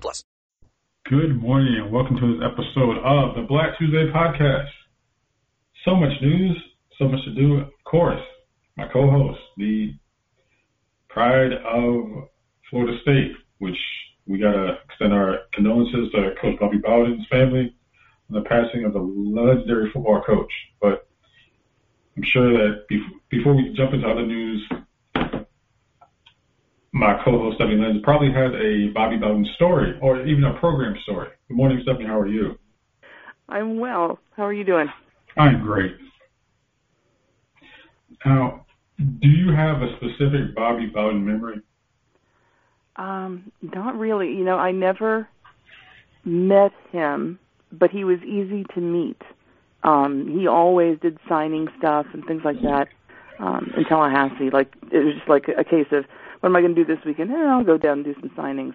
plus. Good morning and welcome to this episode of the Black Tuesday podcast. So much news, so much to do. Of course, my co-host, the pride of Florida State, which we gotta extend our condolences to Coach Bobby Bowden's family on the passing of the legendary football coach. But I'm sure that before we jump into other news, my co-host Stephanie Lenz probably has a Bobby Bowden story or even a program story. Good morning, Stephanie. How are you? I'm well. How are you doing? I'm great. Now, do you have a specific Bobby Bowden memory? Um, not really. You know, I never met him, but he was easy to meet. Um, he always did signing stuff and things like that um, in Tallahassee. Like it was just like a case of what am I going to do this weekend? Eh, I'll go down and do some signings.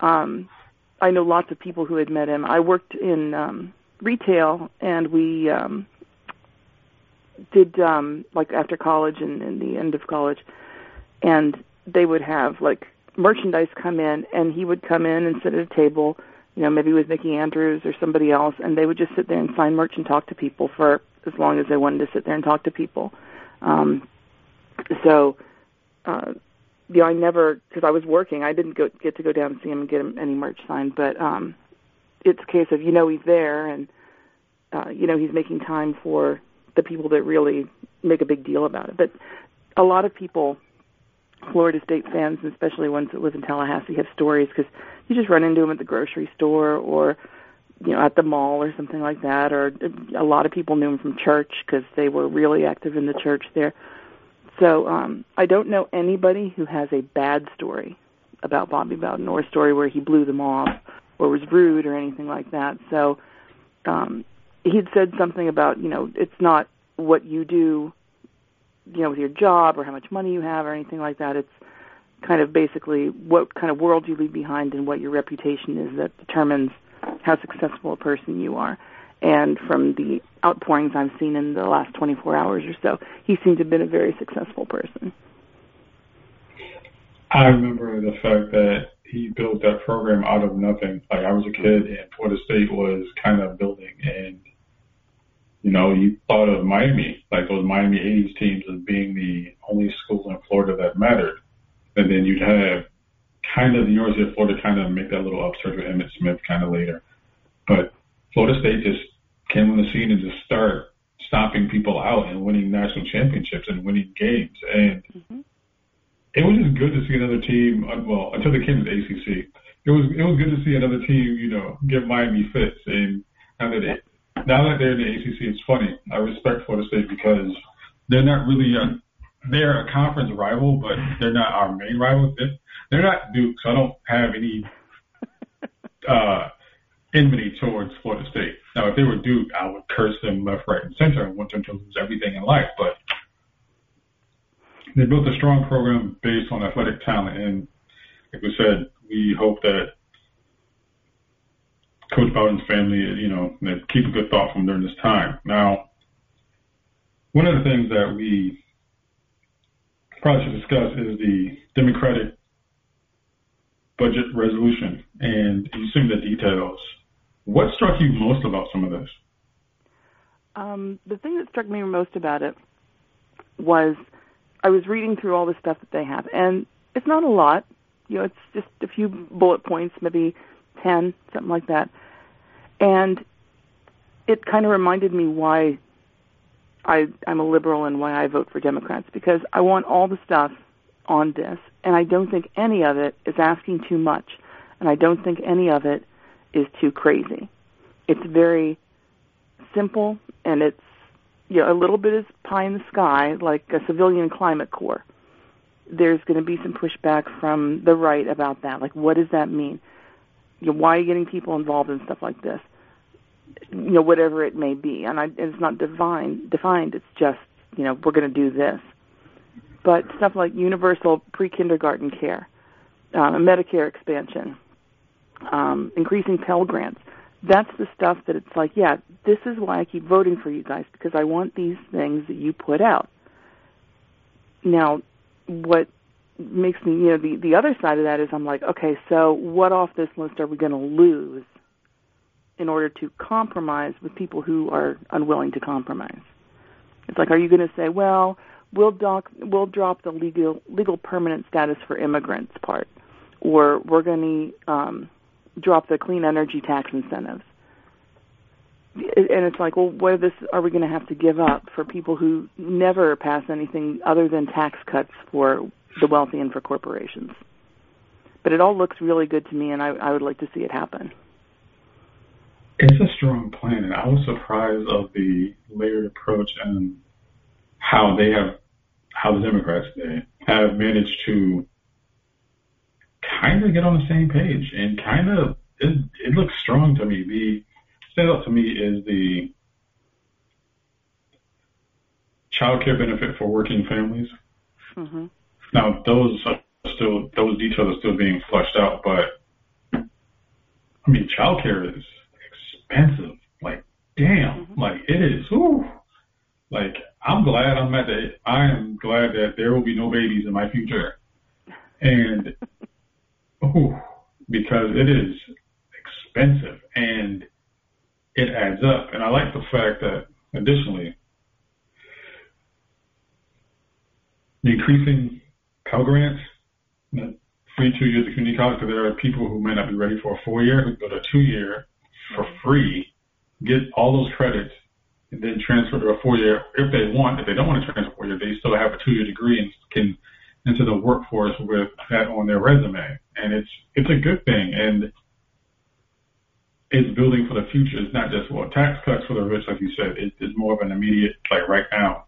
Um, I know lots of people who had met him. I worked in um, retail, and we um, did um, like after college and, and the end of college, and they would have like merchandise come in, and he would come in and sit at a table, you know, maybe with Mickey Andrews or somebody else, and they would just sit there and sign merch and talk to people for as long as they wanted to sit there and talk to people. Um, so. Uh, you know, I never because I was working. I didn't go, get to go down and see him and get him any merch signed. But um, it's a case of you know he's there, and uh, you know he's making time for the people that really make a big deal about it. But a lot of people, Florida State fans, and especially ones that live in Tallahassee, have stories because you just run into them at the grocery store or you know at the mall or something like that. Or a lot of people knew him from church because they were really active in the church there. So um, I don't know anybody who has a bad story about Bobby Bowden or a story where he blew them off or was rude or anything like that. So um, he'd said something about, you know, it's not what you do, you know, with your job or how much money you have or anything like that. It's kind of basically what kind of world you leave behind and what your reputation is that determines how successful a person you are and from the outpourings I've seen in the last 24 hours or so, he seemed to have been a very successful person. I remember the fact that he built that program out of nothing. Like I was a mm-hmm. kid and Florida State was kind of building and you know, you thought of Miami, like those Miami 80s teams as being the only school in Florida that mattered. And then you'd have kind of the University of Florida kind of make that little upsurge with Emmitt Smith kind of later. But Florida State just came on the scene and just start stomping people out and winning national championships and winning games. And mm-hmm. it was just good to see another team. Uh, well, until they came to the ACC, it was it was good to see another team, you know, give Miami fits. And now that they, now that they're in the ACC, it's funny. I respect Florida State because they're not really a they're a conference rival, but they're not our main rival. They're not Duke, so I don't have any uh, enmity towards Florida State. If they were Duke, I would curse them left, right, and center and want them to lose everything in life. But they built a strong program based on athletic talent, and like we said, we hope that Coach Bowden's family, you know, keep a good thought from during this time. Now, one of the things that we probably should discuss is the Democratic budget resolution, and you see the details. What struck you most about some of this? Um, the thing that struck me most about it was I was reading through all the stuff that they have, and it's not a lot. You know, it's just a few bullet points, maybe ten, something like that. And it kind of reminded me why I, I'm a liberal and why I vote for Democrats because I want all the stuff on this, and I don't think any of it is asking too much, and I don't think any of it is too crazy. It's very simple, and it's you know a little bit is pie in the sky, like a civilian climate corps. There's going to be some pushback from the right about that. Like, what does that mean? You know, why are you getting people involved in stuff like this? You know, whatever it may be, and I, it's not defined. Defined. It's just you know we're going to do this. But stuff like universal pre-kindergarten care, uh, Medicare expansion, um, increasing Pell Grants. That's the stuff that it's like, yeah, this is why I keep voting for you guys because I want these things that you put out. Now, what makes me, you know, the the other side of that is I'm like, okay, so what off this list are we going to lose in order to compromise with people who are unwilling to compromise? It's like, are you going to say, well, we'll doc, we'll drop the legal legal permanent status for immigrants part, or we're going to um, drop the clean energy tax incentives. And it's like, well, what are this are we going to have to give up for people who never pass anything other than tax cuts for the wealthy and for corporations? But it all looks really good to me, and I, I would like to see it happen. It's a strong plan, and I was surprised of the layered approach and how they have, how the Democrats they have managed to kind of get on the same page and kind of it, it looks strong to me. The standout to me is the child care benefit for working families. Mm-hmm. Now those are still those details are still being flushed out, but I mean child care is expensive. Like damn, mm-hmm. like it is. Ooh, like I'm glad I'm at the. I am glad that there will be no babies in my future, and Ooh, because it is expensive and it adds up. And I like the fact that additionally, increasing Pell Grants, free two years of community college, because there are people who may not be ready for a four year who go to two year for free, get all those credits, and then transfer to a four year if they want. If they don't want to transfer four year, they still have a two year degree and can into the workforce with that on their resume. And it's it's a good thing and it's building for the future. It's not just well tax cuts for the rich, like you said. It, it's more of an immediate like right now.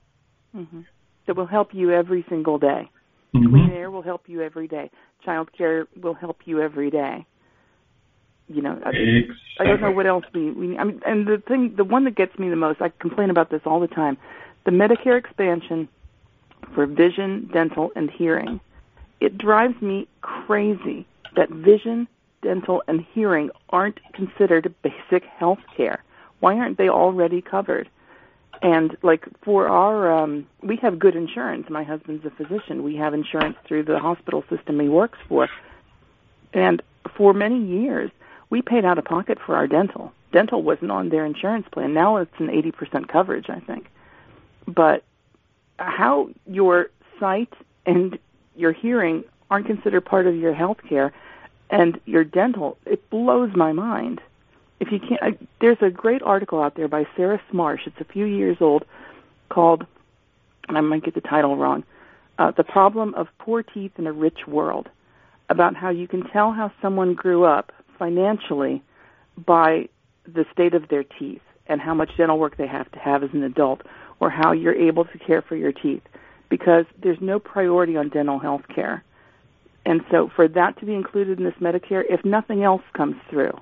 Mm-hmm. That will help you every single day. Mm-hmm. Clean air will help you every day. Child care will help you every day. You know, I, exactly. I don't know what else we, we. I mean, and the thing, the one that gets me the most, I complain about this all the time. The Medicare expansion for vision, dental, and hearing. It drives me crazy that vision, dental, and hearing aren't considered basic health care. Why aren't they already covered? And like for our, um, we have good insurance. My husband's a physician. We have insurance through the hospital system he works for. And for many years, we paid out of pocket for our dental. Dental wasn't on their insurance plan. Now it's an 80% coverage, I think. But how your sight and your hearing aren't considered part of your health care and your dental it blows my mind. If you can't I, there's a great article out there by sarah smarsh. It's a few years old called and i might get the title wrong uh, the problem of poor teeth in a rich world about how you can tell how someone grew up financially by the state of their teeth and how much dental work they have to have as an adult or how you're able to care for your teeth because there's no priority on dental health care. And so for that to be included in this Medicare, if nothing else comes through,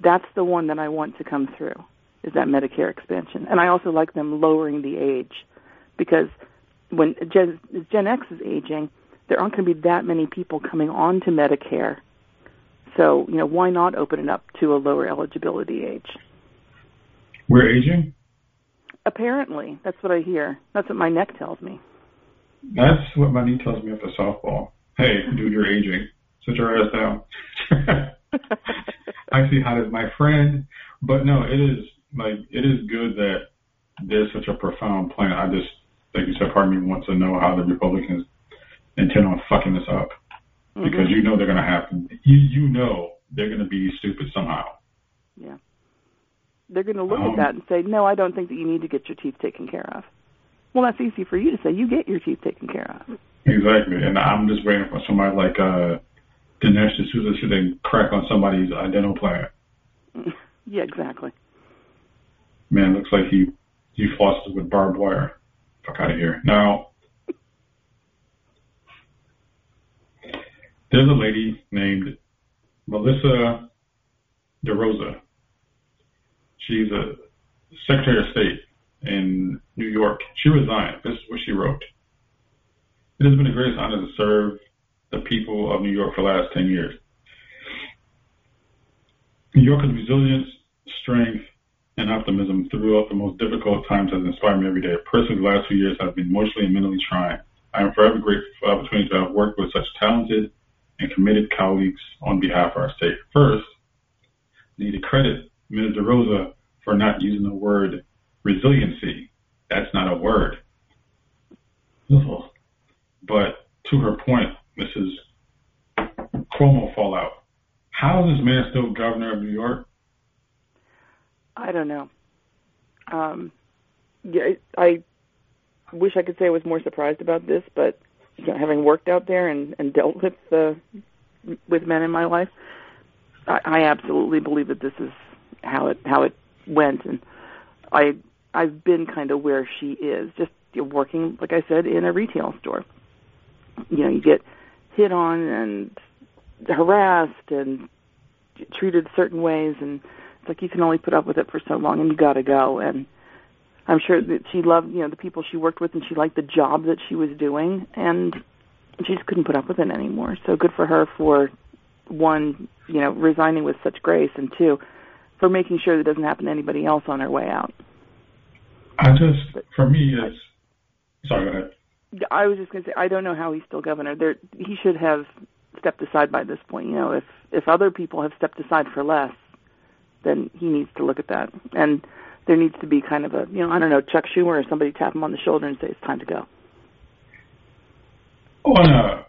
that's the one that I want to come through, is that Medicare expansion. And I also like them lowering the age because when Gen, Gen X is aging, there aren't going to be that many people coming on to Medicare So, you know, why not open it up to a lower eligibility age? We're aging? Apparently. That's what I hear. That's what my neck tells me. That's what my knee tells me after softball. Hey, dude, you're aging. Sit your ass down. I see how does my friend. But no, it is like it is good that there's such a profound plan. I just like you said, part of me wants to know how the Republicans intend on fucking this up. Mm-hmm. Because you know they're gonna have you you know they're gonna be stupid somehow. Yeah. They're gonna look um, at that and say, No, I don't think that you need to get your teeth taken care of. Well that's easy for you to say. You get your teeth taken care of. Exactly. And I'm just waiting for somebody like uh Dinesh D'Souza to crack on somebody's dental plan. Yeah, exactly. Man, looks like he he flosses with barbed wire. Fuck out of here. Now, there's a lady named Melissa DeRosa. She's a Secretary of State in New York. She resigned. This is what she wrote. It has been a great honor to serve the people of New York for the last 10 years. New Yorkers' resilience, strength, and optimism throughout the most difficult times has inspired me every day. Personally, the last few years have been emotionally and mentally trying. I am forever grateful for the opportunity to have worked with such talented and committed colleagues on behalf of our state. First, I need to credit Ms. DeRosa for not using the word resiliency. That's not a word. But to her point, Mrs. Cuomo fallout. How is this man still governor of New York? I don't know. Um, yeah, I wish I could say I was more surprised about this, but you know, having worked out there and, and dealt with uh, with men in my life, I, I absolutely believe that this is how it how it went, and I I've been kind of where she is, just working, like I said, in a retail store. You know, you get hit on and harassed and treated certain ways and it's like you can only put up with it for so long and you got to go and I'm sure that she loved, you know, the people she worked with and she liked the job that she was doing and she just couldn't put up with it anymore. So good for her for one, you know, resigning with such grace and two, for making sure that doesn't happen to anybody else on her way out. I just, for me, it's, sorry, go ahead. I was just going to say I don't know how he's still governor. There, he should have stepped aside by this point. You know, if if other people have stepped aside for less, then he needs to look at that. And there needs to be kind of a, you know, I don't know, Chuck Schumer or somebody tap him on the shoulder and say it's time to go. On a uh,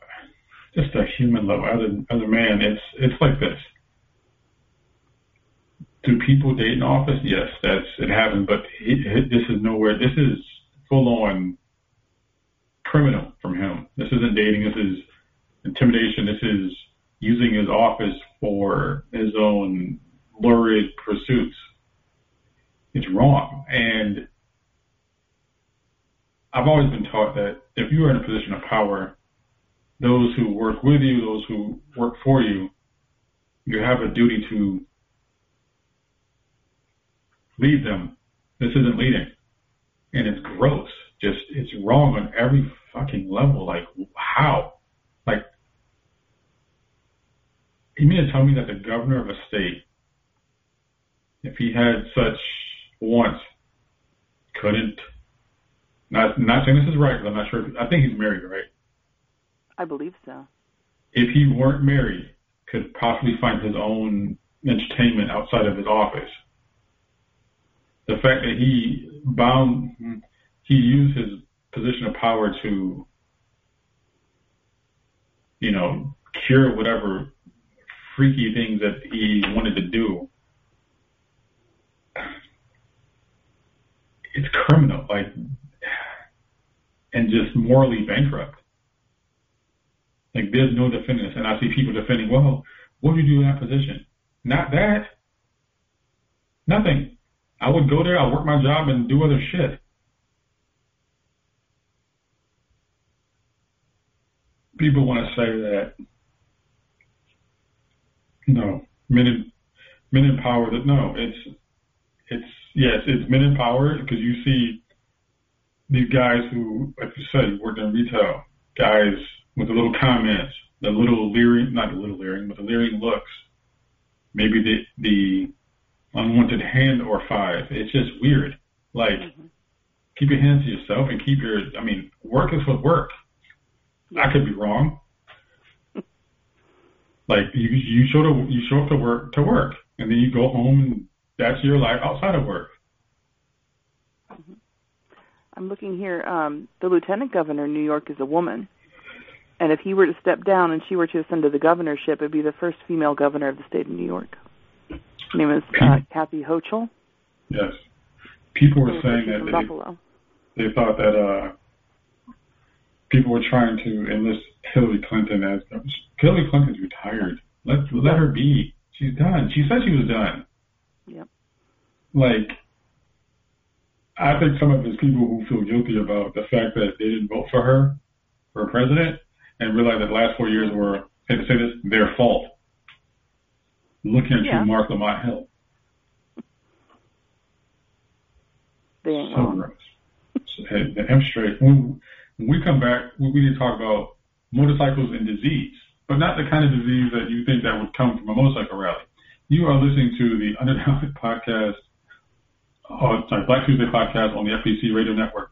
just a human level, as a as a man, it's it's like this. Do people date in office? Yes, that's it happens. But he, this is nowhere. This is full on criminal from him. This isn't dating. This is intimidation. This is using his office for his own lurid pursuits. It's wrong. And I've always been taught that if you are in a position of power, those who work with you, those who work for you, you have a duty to lead them. This isn't leading. And it's gross. Just, it's wrong on every fucking level. Like, how? Like, you mean to tell me that the governor of a state, if he had such wants, couldn't? Not not saying this is right, because I'm not sure. If, I think he's married, right? I believe so. If he weren't married, could possibly find his own entertainment outside of his office. The fact that he bound, he used his position of power to, you know, cure whatever freaky things that he wanted to do. It's criminal, like, and just morally bankrupt. Like, there's no defending this. And I see people defending, well, what would you do in that position? Not that. Nothing. I would go there, I'll work my job and do other shit. People want to say that no, men in men in power. That no, it's it's yes, it's men in power because you see these guys who, like you said, worked in retail, guys with the little comments, the little leering, not the little leering, but the leering looks, maybe the the unwanted hand or five. It's just weird. Like, mm-hmm. keep your hands to yourself and keep your. I mean, work is what work. I could be wrong. like you, you show to you show up to work to work, and then you go home, and that's your life outside of work. Mm-hmm. I'm looking here. Um, the lieutenant governor in New York is a woman. And if he were to step down and she were to ascend to the governorship, it'd be the first female governor of the state of New York. Her name is uh, Kathy Hochul. Yes. People were saying that they, Buffalo. they thought that uh, people were trying to enlist Hillary Clinton as Hillary Clinton's retired. Let let her be. She's done. She said she was done. Yep. Like I think some of it's people who feel guilty about the fact that they didn't vote for her for president and realize that the last four years were, say this, their fault. Looking at yeah. Lamont Hill. They ain't so wrong. gross. hey, I'm straight. When, when we come back, we, we need to talk about motorcycles and disease, but not the kind of disease that you think that would come from a motorcycle rally. You are listening to the Underdog Podcast oh, sorry, Black Tuesday podcast on the FBC Radio Network.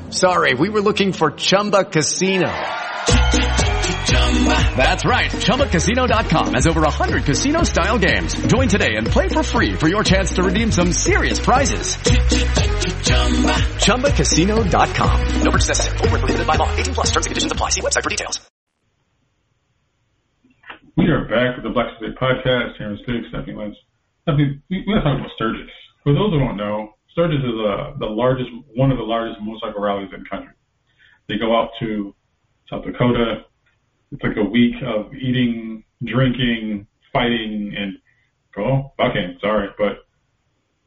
Sorry, we were looking for Chumba Casino. That's right. ChumbaCasino.com has over 100 casino style games. Join today and play for free for your chance to redeem some serious prizes. ChumbaCasino.com. No purchase necessary. Full prohibited by law. 18 plus terms and conditions apply. See website for details. We are back with the Black State Podcast. Terrence Biggs, Stephanie Lynch. Stephanie, we, we're talking about Sturgis. For those who don't know, Sturgis is uh, the largest, one of the largest motorcycle rallies in the country. They go out to South Dakota. It's like a week of eating, drinking, fighting, and oh, bucking. Sorry, but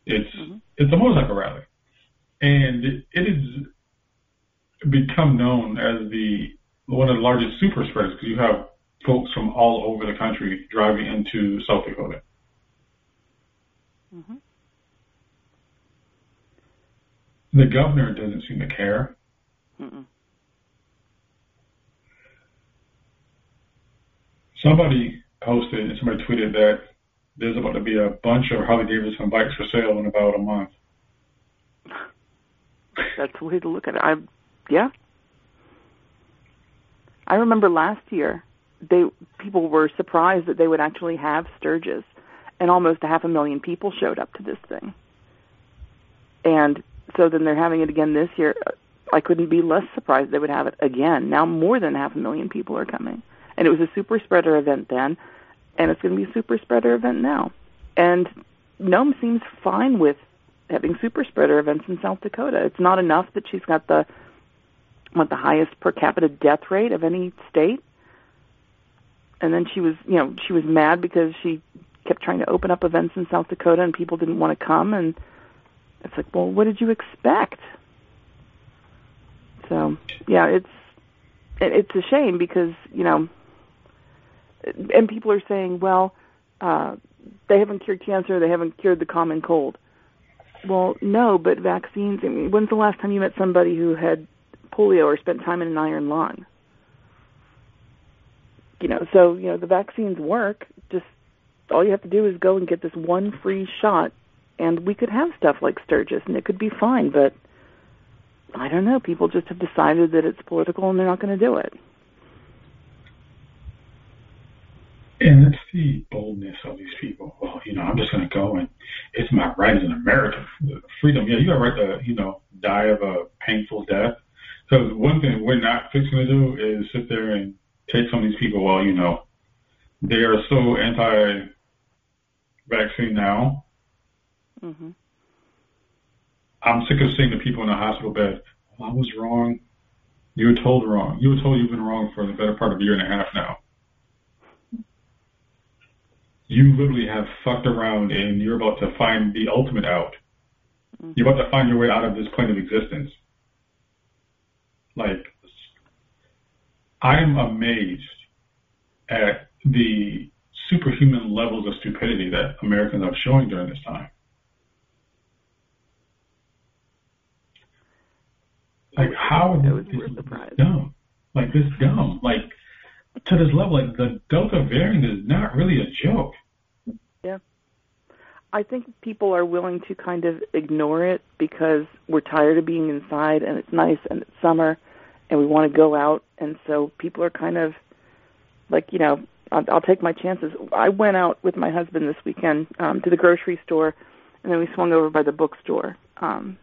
it's mm-hmm. it's a motorcycle rally, and it, it has become known as the one of the largest super spreads because you have folks from all over the country driving into South Dakota. Mm-hmm. The governor doesn't seem to care. Mm-mm. Somebody posted and somebody tweeted that there's about to be a bunch of Harley Davidson bikes for sale in about a month. That's the way to look at it. I, yeah. I remember last year, they people were surprised that they would actually have Sturgis, and almost a half a million people showed up to this thing. And so then they're having it again this year. I couldn't be less surprised they would have it again. Now more than half a million people are coming. And it was a super spreader event then, and it's going to be a super spreader event now. And Noem seems fine with having super spreader events in South Dakota. It's not enough that she's got the what the highest per capita death rate of any state. And then she was, you know, she was mad because she kept trying to open up events in South Dakota and people didn't want to come and it's like, well, what did you expect? So, yeah, it's it's a shame because, you know, and people are saying, well, uh they haven't cured cancer, they haven't cured the common cold. Well, no, but vaccines. I mean, when's the last time you met somebody who had polio or spent time in an iron lung? You know, so you know the vaccines work. Just all you have to do is go and get this one free shot, and we could have stuff like Sturgis, and it could be fine. But I don't know. People just have decided that it's political, and they're not going to do it. And it's the boldness of these people. Well, you know, I'm just going to go and it's my right as an American. Freedom. Yeah, you got right to, you know, die of a painful death. So one thing we're not fixing to do is sit there and take some of these people, well, you know, they are so anti-vaccine now. Mm-hmm. I'm sick of seeing the people in the hospital bed. I was wrong. You were told wrong. You were told you've been wrong for the better part of a year and a half now you literally have fucked around and you're about to find the ultimate out. Mm-hmm. You're about to find your way out of this plane of existence. Like, I'm amazed at the superhuman levels of stupidity that Americans are showing during this time. Like, how it was this dumb? Like, this dumb. Like, to this level. Like the Delta variant is not really a joke. Yeah. I think people are willing to kind of ignore it because we're tired of being inside and it's nice and it's summer and we want to go out and so people are kind of like, you know, I'll, I'll take my chances. I went out with my husband this weekend um to the grocery store and then we swung over by the bookstore. Um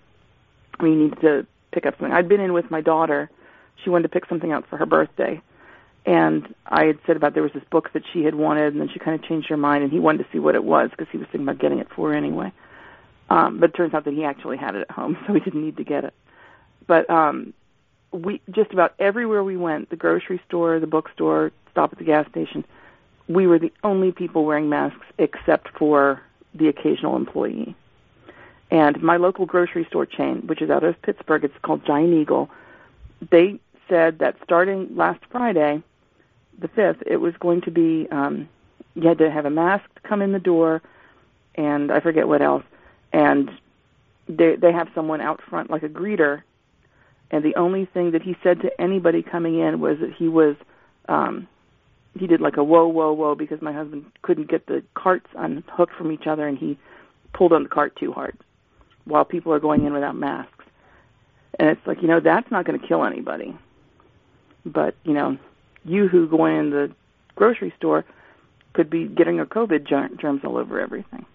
we needed to pick up something. I'd been in with my daughter. She wanted to pick something out for her birthday and I had said about there was this book that she had wanted, and then she kind of changed her mind, and he wanted to see what it was because he was thinking about getting it for her anyway. Um, but it turns out that he actually had it at home, so he didn't need to get it. But um, we just about everywhere we went, the grocery store, the bookstore, stop at the gas station, we were the only people wearing masks except for the occasional employee. And my local grocery store chain, which is out of Pittsburgh, it's called Giant Eagle. They said that starting last Friday, the fifth, it was going to be um, you had to have a mask to come in the door, and I forget what else, and they they have someone out front like a greeter, and the only thing that he said to anybody coming in was that he was um, he did like a whoa whoa whoa because my husband couldn't get the carts unhooked from each other and he pulled on the cart too hard while people are going in without masks. And it's like, you know, that's not going to kill anybody. But, you know, you who go in the grocery store could be getting a COVID germs all over everything.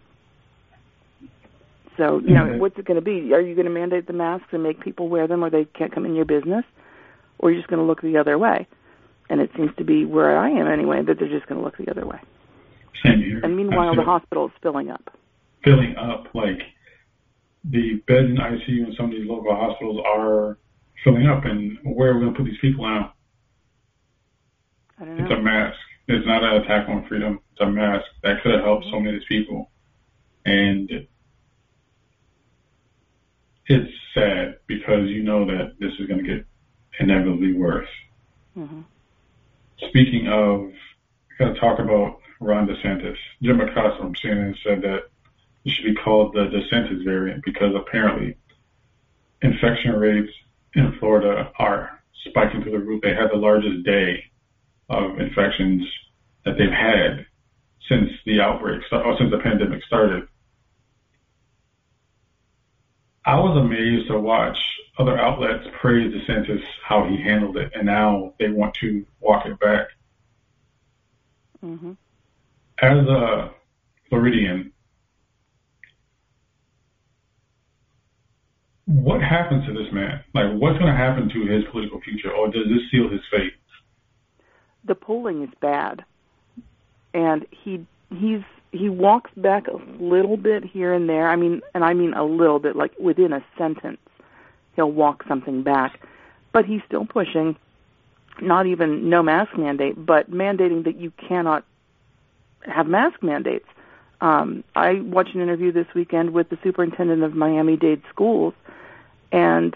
So, you know, mm-hmm. what's it going to be? Are you going to mandate the masks and make people wear them or they can't come in your business? Or are you just going to look the other way? And it seems to be where I am anyway, that they're just going to look the other way. Same here. And meanwhile, Absolutely. the hospital is filling up. Filling up. Like, the beds in ICU in some of these local hospitals are filling up. And where are we going to put these people now? I don't know. It's a mask. It's not an attack on freedom. It's a mask that could have helped so many people. And it's sad because you know that this is going to get inevitably worse. Mm-hmm. Speaking of, I got to talk about Ron DeSantis. Jim Acosta from CNN said that it should be called the DeSantis variant because apparently infection rates in Florida are spiking through the roof. They had the largest day of infections that they've had since the outbreak, or since the pandemic started. I was amazed to watch other outlets praise DeSantis how he handled it, and now they want to walk it back. Mm-hmm. As a Floridian, what happens to this man? Like, what's going to happen to his political future, or does this seal his fate? The polling is bad, and he he's he walks back a little bit here and there. I mean, and I mean a little bit, like within a sentence, he'll walk something back, but he's still pushing. Not even no mask mandate, but mandating that you cannot have mask mandates. Um, I watched an interview this weekend with the superintendent of Miami-Dade schools, and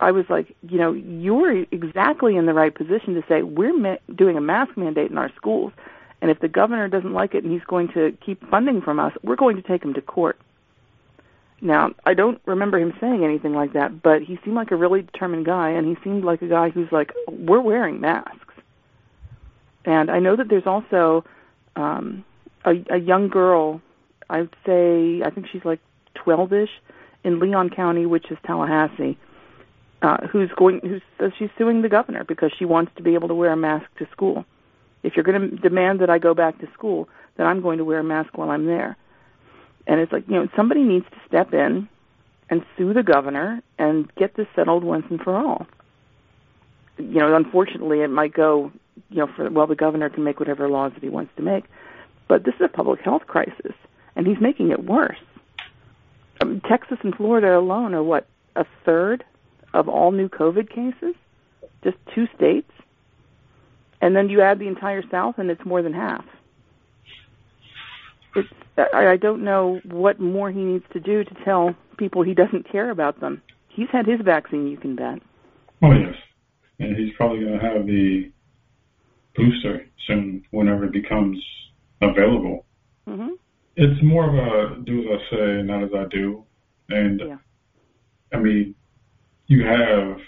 I was like, you know, you're exactly in the right position to say we're ma- doing a mask mandate in our schools, and if the governor doesn't like it and he's going to keep funding from us, we're going to take him to court. Now, I don't remember him saying anything like that, but he seemed like a really determined guy, and he seemed like a guy who's like, we're wearing masks. And I know that there's also um, a, a young girl, I'd say, I think she's like 12ish, in Leon County, which is Tallahassee, uh, who's going, who's uh, she's suing the governor because she wants to be able to wear a mask to school. If you're going to demand that I go back to school, then I'm going to wear a mask while I'm there. And it's like, you know, somebody needs to step in and sue the governor and get this settled once and for all. You know, unfortunately, it might go, you know, for well, the governor can make whatever laws that he wants to make, but this is a public health crisis, and he's making it worse. Um, Texas and Florida alone are what a third of all new COVID cases, just two states, and then you add the entire South, and it's more than half. It's I, don't know what more he needs to do to tell people he doesn't care about them. He's had his vaccine, you can bet. Oh yes, and he's probably going to have the booster soon, whenever it becomes available. Mm-hmm. It's more of a do as I say, not as I do, and Yeah. I mean, you have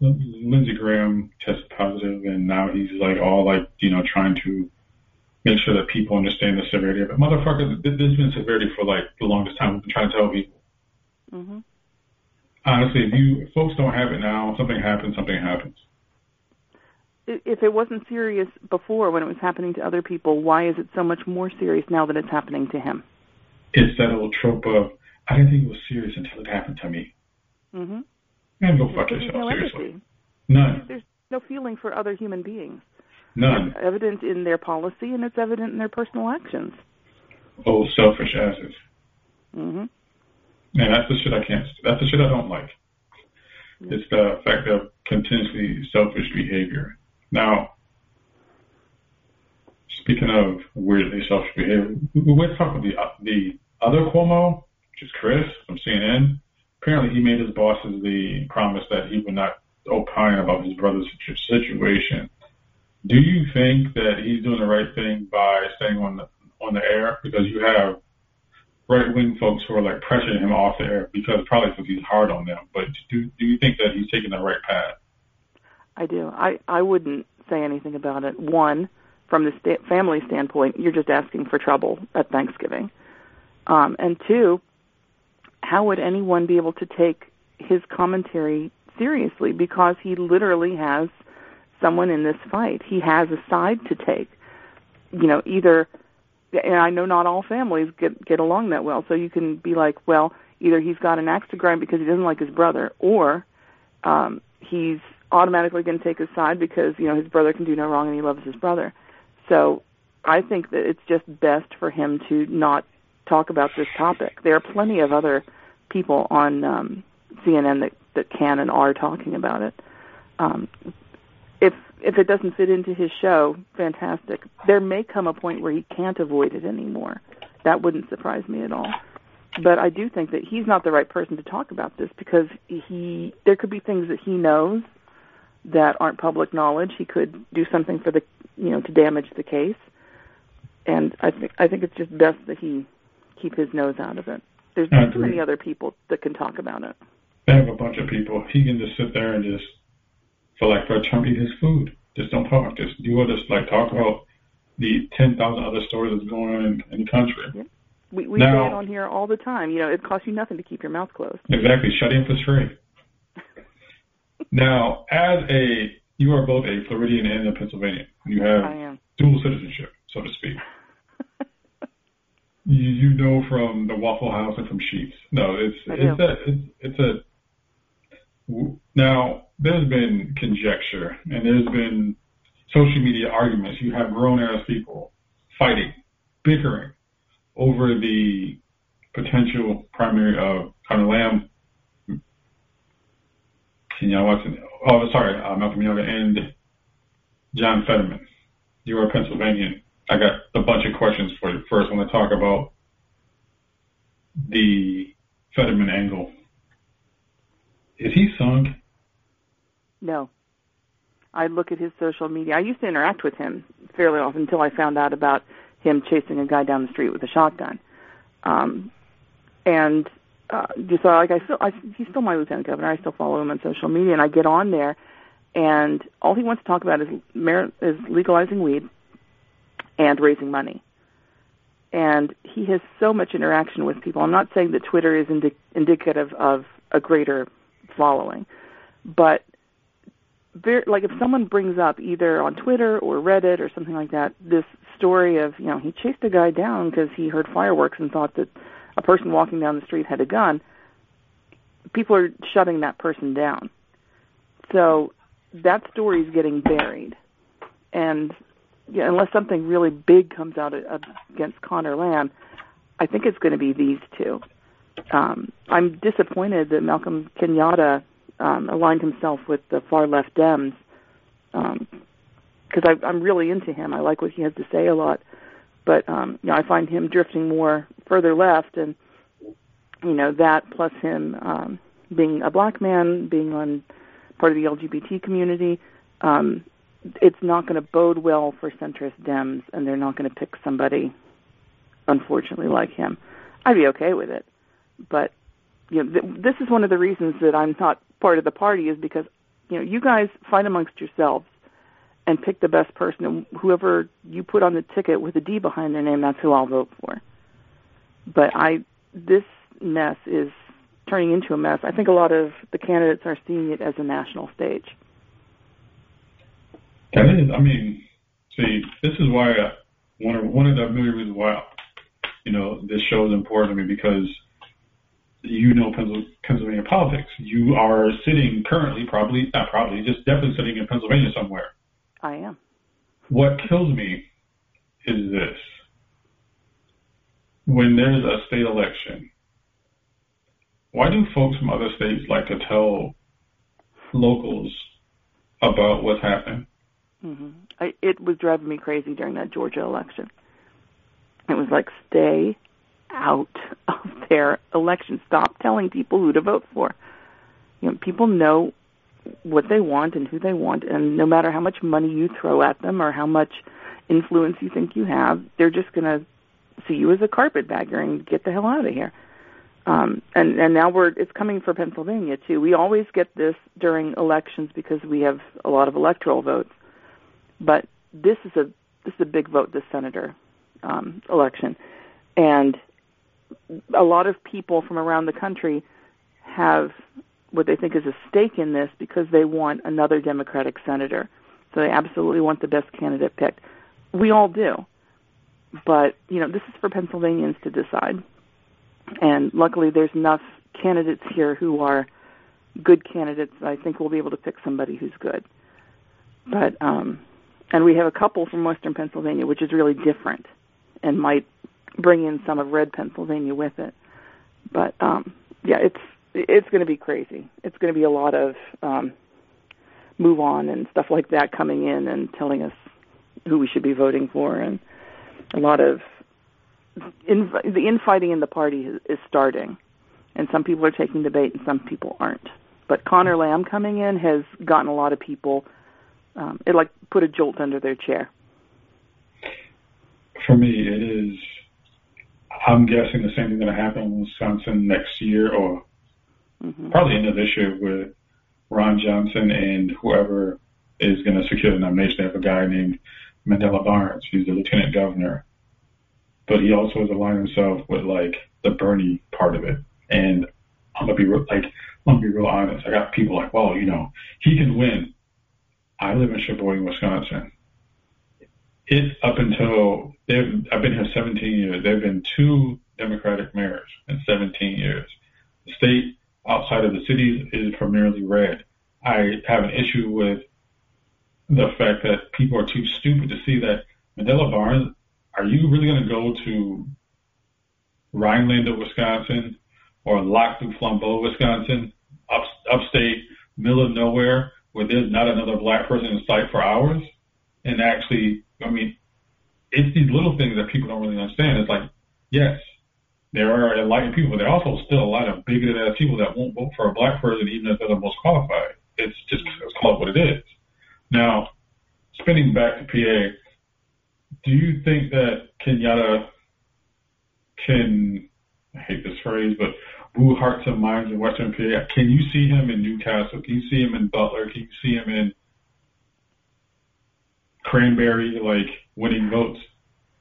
Lindsey Graham tested positive, and now he's like all like you know trying to make sure that people understand the severity of it. Motherfucker, th- there's been severity for like the longest time. We've been trying to tell people. Mm-hmm. Honestly, if you if folks don't have it now, something happens. Something happens. If it wasn't serious before when it was happening to other people, why is it so much more serious now that it's happening to him? It's that old trope of I didn't think it was serious until it happened to me. Mm-hmm. Man, go fuck There's yourself. no seriously, empathy. none, There's no feeling for other human beings. none. It's evident in their policy and it's evident in their personal actions. Old selfish asses. Mm-hmm. Man, that's the shit I can't. That's the shit I don't like. It's the fact of continuously selfish behavior. Now, speaking of weirdly selfish behavior, went talk with the uh, the other Cuomo, which is Chris from CNN. Apparently, he made his bosses the promise that he would not opine about his brother's situation. Do you think that he's doing the right thing by staying on the on the air? Because you have right wing folks who are like pressuring him off the air because probably because he's hard on them. But do do you think that he's taking the right path? I do. I I wouldn't say anything about it. One, from the sta- family standpoint, you're just asking for trouble at Thanksgiving. Um, and two, how would anyone be able to take his commentary seriously? Because he literally has someone in this fight. He has a side to take. You know, either and I know not all families get get along that well. So you can be like, well, either he's got an axe to grind because he doesn't like his brother, or um, he's automatically going to take his side because you know his brother can do no wrong and he loves his brother. So I think that it's just best for him to not talk about this topic. There are plenty of other people on um, CNN that that can and are talking about it. Um, if if it doesn't fit into his show, fantastic. There may come a point where he can't avoid it anymore. That wouldn't surprise me at all. But I do think that he's not the right person to talk about this because he there could be things that he knows that aren't public knowledge. He could do something for the you know to damage the case. And I think I think it's just best that he keep his nose out of it. There's too many other people that can talk about it. They have a bunch of people. He can just sit there and just for like for a chunk eat his food. Just don't talk. Just you will just like talk about the ten thousand other stories that's going on in, in the country. We we Now- say it on here all the time. You know, it costs you nothing to keep your mouth closed. Exactly. Shut in for free. now, as a you are both a Floridian and a Pennsylvanian. You have dual citizenship, so to speak. you, you know from the Waffle House and from Sheetz. No, it's it's a it's, it's a now there's been conjecture and there's been social media arguments. You have grown ass people fighting, bickering over the potential primary of Conor Lamb. Know what's oh sorry, uh, Malcolm Yoga and John Fetterman. You are a Pennsylvanian. I got a bunch of questions for you. First, I want to talk about the Fetterman angle. Is he sunk? No. I look at his social media. I used to interact with him fairly often until I found out about him chasing a guy down the street with a shotgun. Um, and uh, so like I still, I, he's still my lieutenant governor. I still follow him on social media, and I get on there, and all he wants to talk about is mar- is legalizing weed and raising money. And he has so much interaction with people. I'm not saying that Twitter is indi- indicative of a greater following, but very, like if someone brings up either on Twitter or Reddit or something like that this story of you know he chased a guy down because he heard fireworks and thought that a person walking down the street had a gun, people are shutting that person down. So that story is getting buried, and yeah, unless something really big comes out against Conor Lamb, I think it's going to be these two. Um, I'm disappointed that Malcolm Kenyatta um, aligned himself with the far left Dems because I I'm really into him. I like what he has to say a lot, but um, you know I find him drifting more further left, and you know that plus him um, being a black man, being on part of the LGBT community, um, it's not going to bode well for centrist Dems, and they're not going to pick somebody, unfortunately, like him. I'd be okay with it, but you know, th- this is one of the reasons that I'm not part of the party is because you know you guys fight amongst yourselves and pick the best person, and whoever you put on the ticket with a D behind their name, that's who I'll vote for. But I, this mess is turning into a mess. I think a lot of the candidates are seeing it as a national stage. That is, I mean, see, this is why I, one of one of the million reasons why you know this show is important to me because you know Pennsylvania politics. You are sitting currently, probably not probably, just definitely sitting in Pennsylvania somewhere. I am. What kills me is this: when there's a state election, why do folks from other states like to tell locals about what's happening? hmm I, it was driving me crazy during that Georgia election. It was like, stay out of their election. Stop telling people who to vote for. You know, people know what they want and who they want, and no matter how much money you throw at them or how much influence you think you have, they're just going to see you as a carpetbagger and get the hell out of here. Um, and and now we're it's coming for Pennsylvania too. We always get this during elections because we have a lot of electoral votes, but this is a this is a big vote this senator um, election, and a lot of people from around the country have what they think is a stake in this because they want another Democratic senator. So they absolutely want the best candidate picked. We all do, but you know this is for Pennsylvanians to decide and luckily there's enough candidates here who are good candidates. I think we'll be able to pick somebody who's good. But um and we have a couple from western Pennsylvania which is really different and might bring in some of red Pennsylvania with it. But um yeah, it's it's going to be crazy. It's going to be a lot of um move on and stuff like that coming in and telling us who we should be voting for and a lot of in, the infighting in the party is, is starting, and some people are taking the bait and some people aren't. But Conor Lamb coming in has gotten a lot of people. Um, it like put a jolt under their chair. For me, it is. I'm guessing the same thing going to happen in Wisconsin next year, or mm-hmm. probably end of this year with Ron Johnson and whoever is going to secure the nomination. They have a guy named Mandela Barnes, He's the lieutenant governor but he also has aligned himself with like the Bernie part of it. And I'm gonna be real, like, I'm gonna be real honest. I got people like, well, you know, he can win. I live in Sheboygan, Wisconsin. it up until they've I've been here 17 years. There've been two Democratic mayors in 17 years. The state outside of the cities is primarily red. I have an issue with the fact that people are too stupid to see that Mandela Barnes. Are you really going to go to Rhinelander, Wisconsin, or Lac du Flambeau, Wisconsin, up, upstate, middle of nowhere, where there's not another black person in sight for hours, and actually, I mean, it's these little things that people don't really understand. It's like, yes, there are enlightened people, but there are also still a lot of bigoted ass people that won't vote for a black person even if they're the most qualified. It's just it's called what it is. Now, spinning back to PA, do you think that Kenyatta can, I hate this phrase, but woo hearts and minds in Western PA? Can you see him in Newcastle? Can you see him in Butler? Can you see him in Cranberry, like winning votes?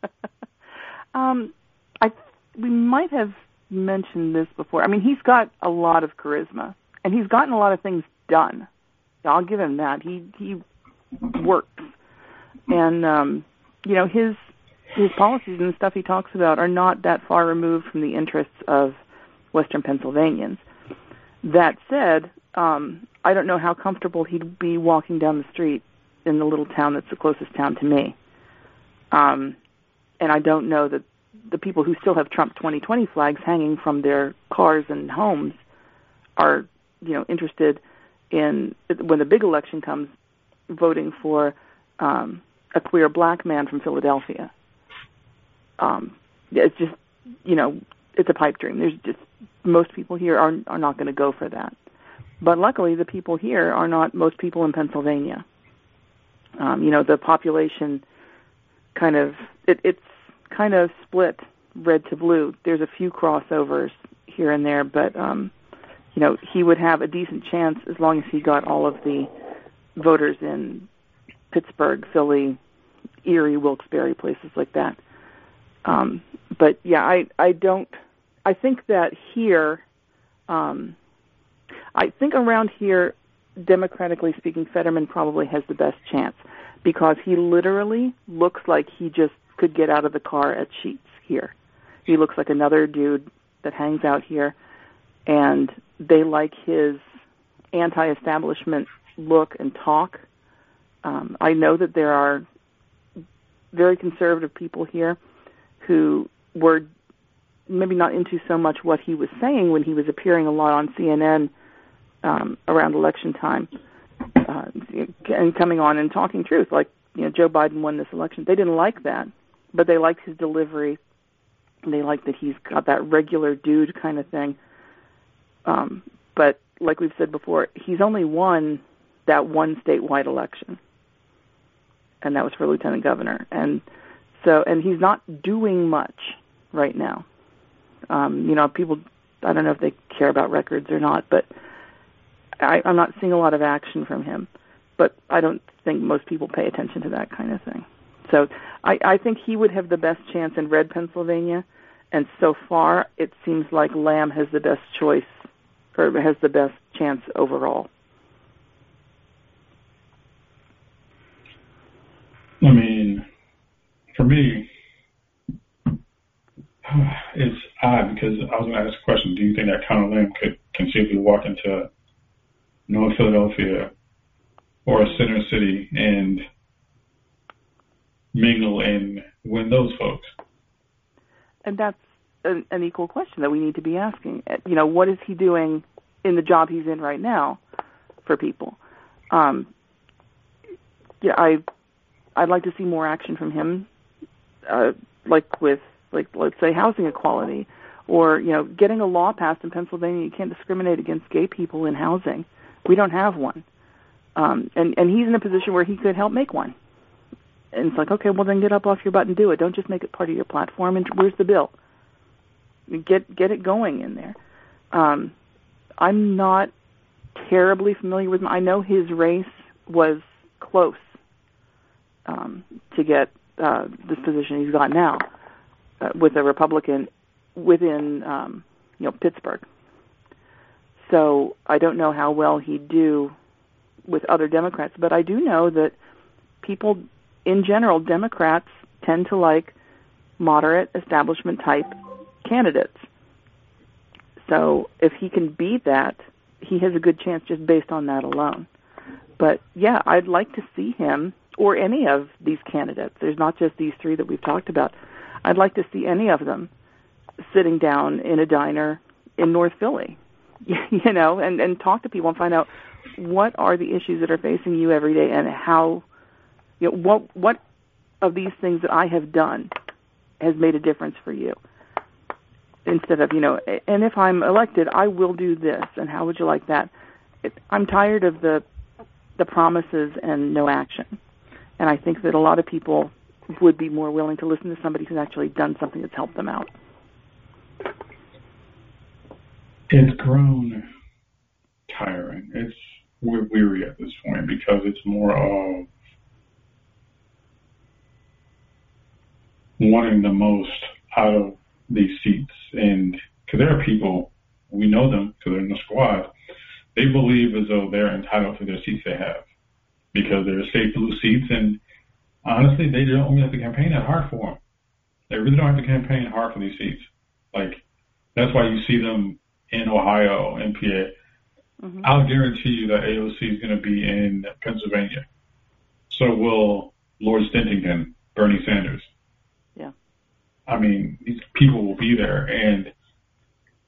um, we might have mentioned this before. I mean, he's got a lot of charisma, and he's gotten a lot of things done. I'll give him that. He he works, and um, you know his his policies and the stuff he talks about are not that far removed from the interests of Western Pennsylvanians. That said, um, I don't know how comfortable he'd be walking down the street in the little town that's the closest town to me. Um, and I don't know that the people who still have Trump 2020 flags hanging from their cars and homes are, you know, interested in when the big election comes, voting for um, a queer black man from Philadelphia. Um, it's just, you know, it's a pipe dream. There's just most people here are are not going to go for that. But luckily, the people here are not most people in Pennsylvania. Um, you know, the population kind of it, it's kind of split red to blue. There's a few crossovers here and there, but um, you know, he would have a decent chance as long as he got all of the voters in Pittsburgh, Philly, Erie, Wilkes-Barre, places like that. Um, but yeah, I I don't. I think that here, um, I think around here, democratically speaking, Fetterman probably has the best chance because he literally looks like he just could get out of the car at Sheetz here. He looks like another dude that hangs out here, and they like his anti-establishment look and talk. Um, I know that there are very conservative people here who were maybe not into so much what he was saying when he was appearing a lot on CNN um, around election time uh, and coming on and talking truth, like you know Joe Biden won this election. They didn't like that, but they liked his delivery. They like that he's got that regular dude kind of thing. Um, but like we've said before, he's only won that one statewide election, and that was for lieutenant governor. And so, and he's not doing much right now. Um, you know, people, I don't know if they care about records or not, but I, I'm not seeing a lot of action from him. But I don't think most people pay attention to that kind of thing. So I, I think he would have the best chance in red Pennsylvania. And so far, it seems like Lamb has the best choice or has the best chance overall. I mean, for me, it's odd because I was going to ask a question. Do you think that Conor Lamb could conceivably walk into North Philadelphia or a center city and mingle and win those folks? And that's an, an equal question that we need to be asking. You know, what is he doing in the job he's in right now for people? Um, yeah, I I'd like to see more action from him, uh, like with like let's say housing equality, or you know getting a law passed in Pennsylvania. You can't discriminate against gay people in housing. We don't have one, um, and and he's in a position where he could help make one. And it's like, okay, well then get up off your butt and do it. Don't just make it part of your platform. And where's the bill? Get get it going in there. Um, I'm not terribly familiar with him. I know his race was close um, to get uh, this position he's got now uh, with a Republican within um, you know Pittsburgh. So I don't know how well he'd do with other Democrats, but I do know that people in general, Democrats tend to like moderate establishment type candidates. So if he can beat that, he has a good chance just based on that alone. But yeah, I'd like to see him or any of these candidates. There's not just these three that we've talked about. I'd like to see any of them sitting down in a diner in North Philly, you know, and and talk to people and find out what are the issues that are facing you every day and how you know what what of these things that I have done has made a difference for you? Instead of you know and if i'm elected i will do this and how would you like that? I'm tired of the the promises and no action. And i think that a lot of people would be more willing to listen to somebody who's actually done something that's helped them out. It's grown tiring. It's we're weary at this point because it's more of wanting the most out of these seats. And because there are people, we know them because they're in the squad, they believe as though they're entitled to their seats they have because they're safe blue seats. And honestly, they don't really have to campaign that hard for them. They really don't have to campaign hard for these seats. Like, that's why you see them in Ohio and PA. Mm-hmm. I'll guarantee you that AOC is going to be in Pennsylvania. So will Lord Stintington, Bernie Sanders. I mean, these people will be there, and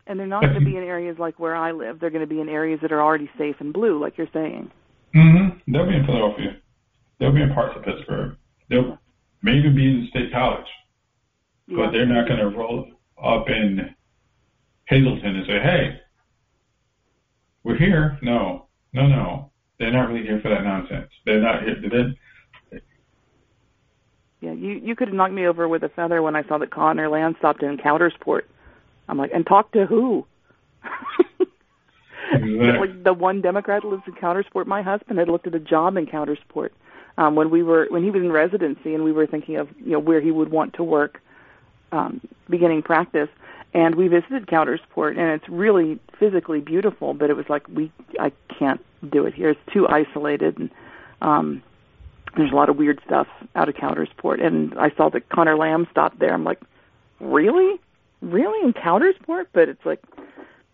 and they're not going to be in areas like where I live. They're going to be in areas that are already safe and blue, like you're saying. Mm-hmm. They'll be in Philadelphia. They'll be in parts of Pittsburgh. They'll maybe be in State College, yeah. but they're not going to roll up in Hazleton and say, "Hey, we're here." No, no, no. They're not really here for that nonsense. They're not here. They're, yeah, you you could have knocked me over with a feather when I saw that Conor Lamb stopped in Coudersport. I'm like, and talk to who? like the one Democrat lives in Coudersport. My husband had looked at a job in Coudersport um, when we were when he was in residency, and we were thinking of you know where he would want to work um, beginning practice. And we visited Coudersport, and it's really physically beautiful. But it was like we I can't do it here. It's too isolated, and um, there's a lot of weird stuff out of Coudersport. And I saw that Conor Lamb stopped there. I'm like, really? Really in Coudersport? But it's like,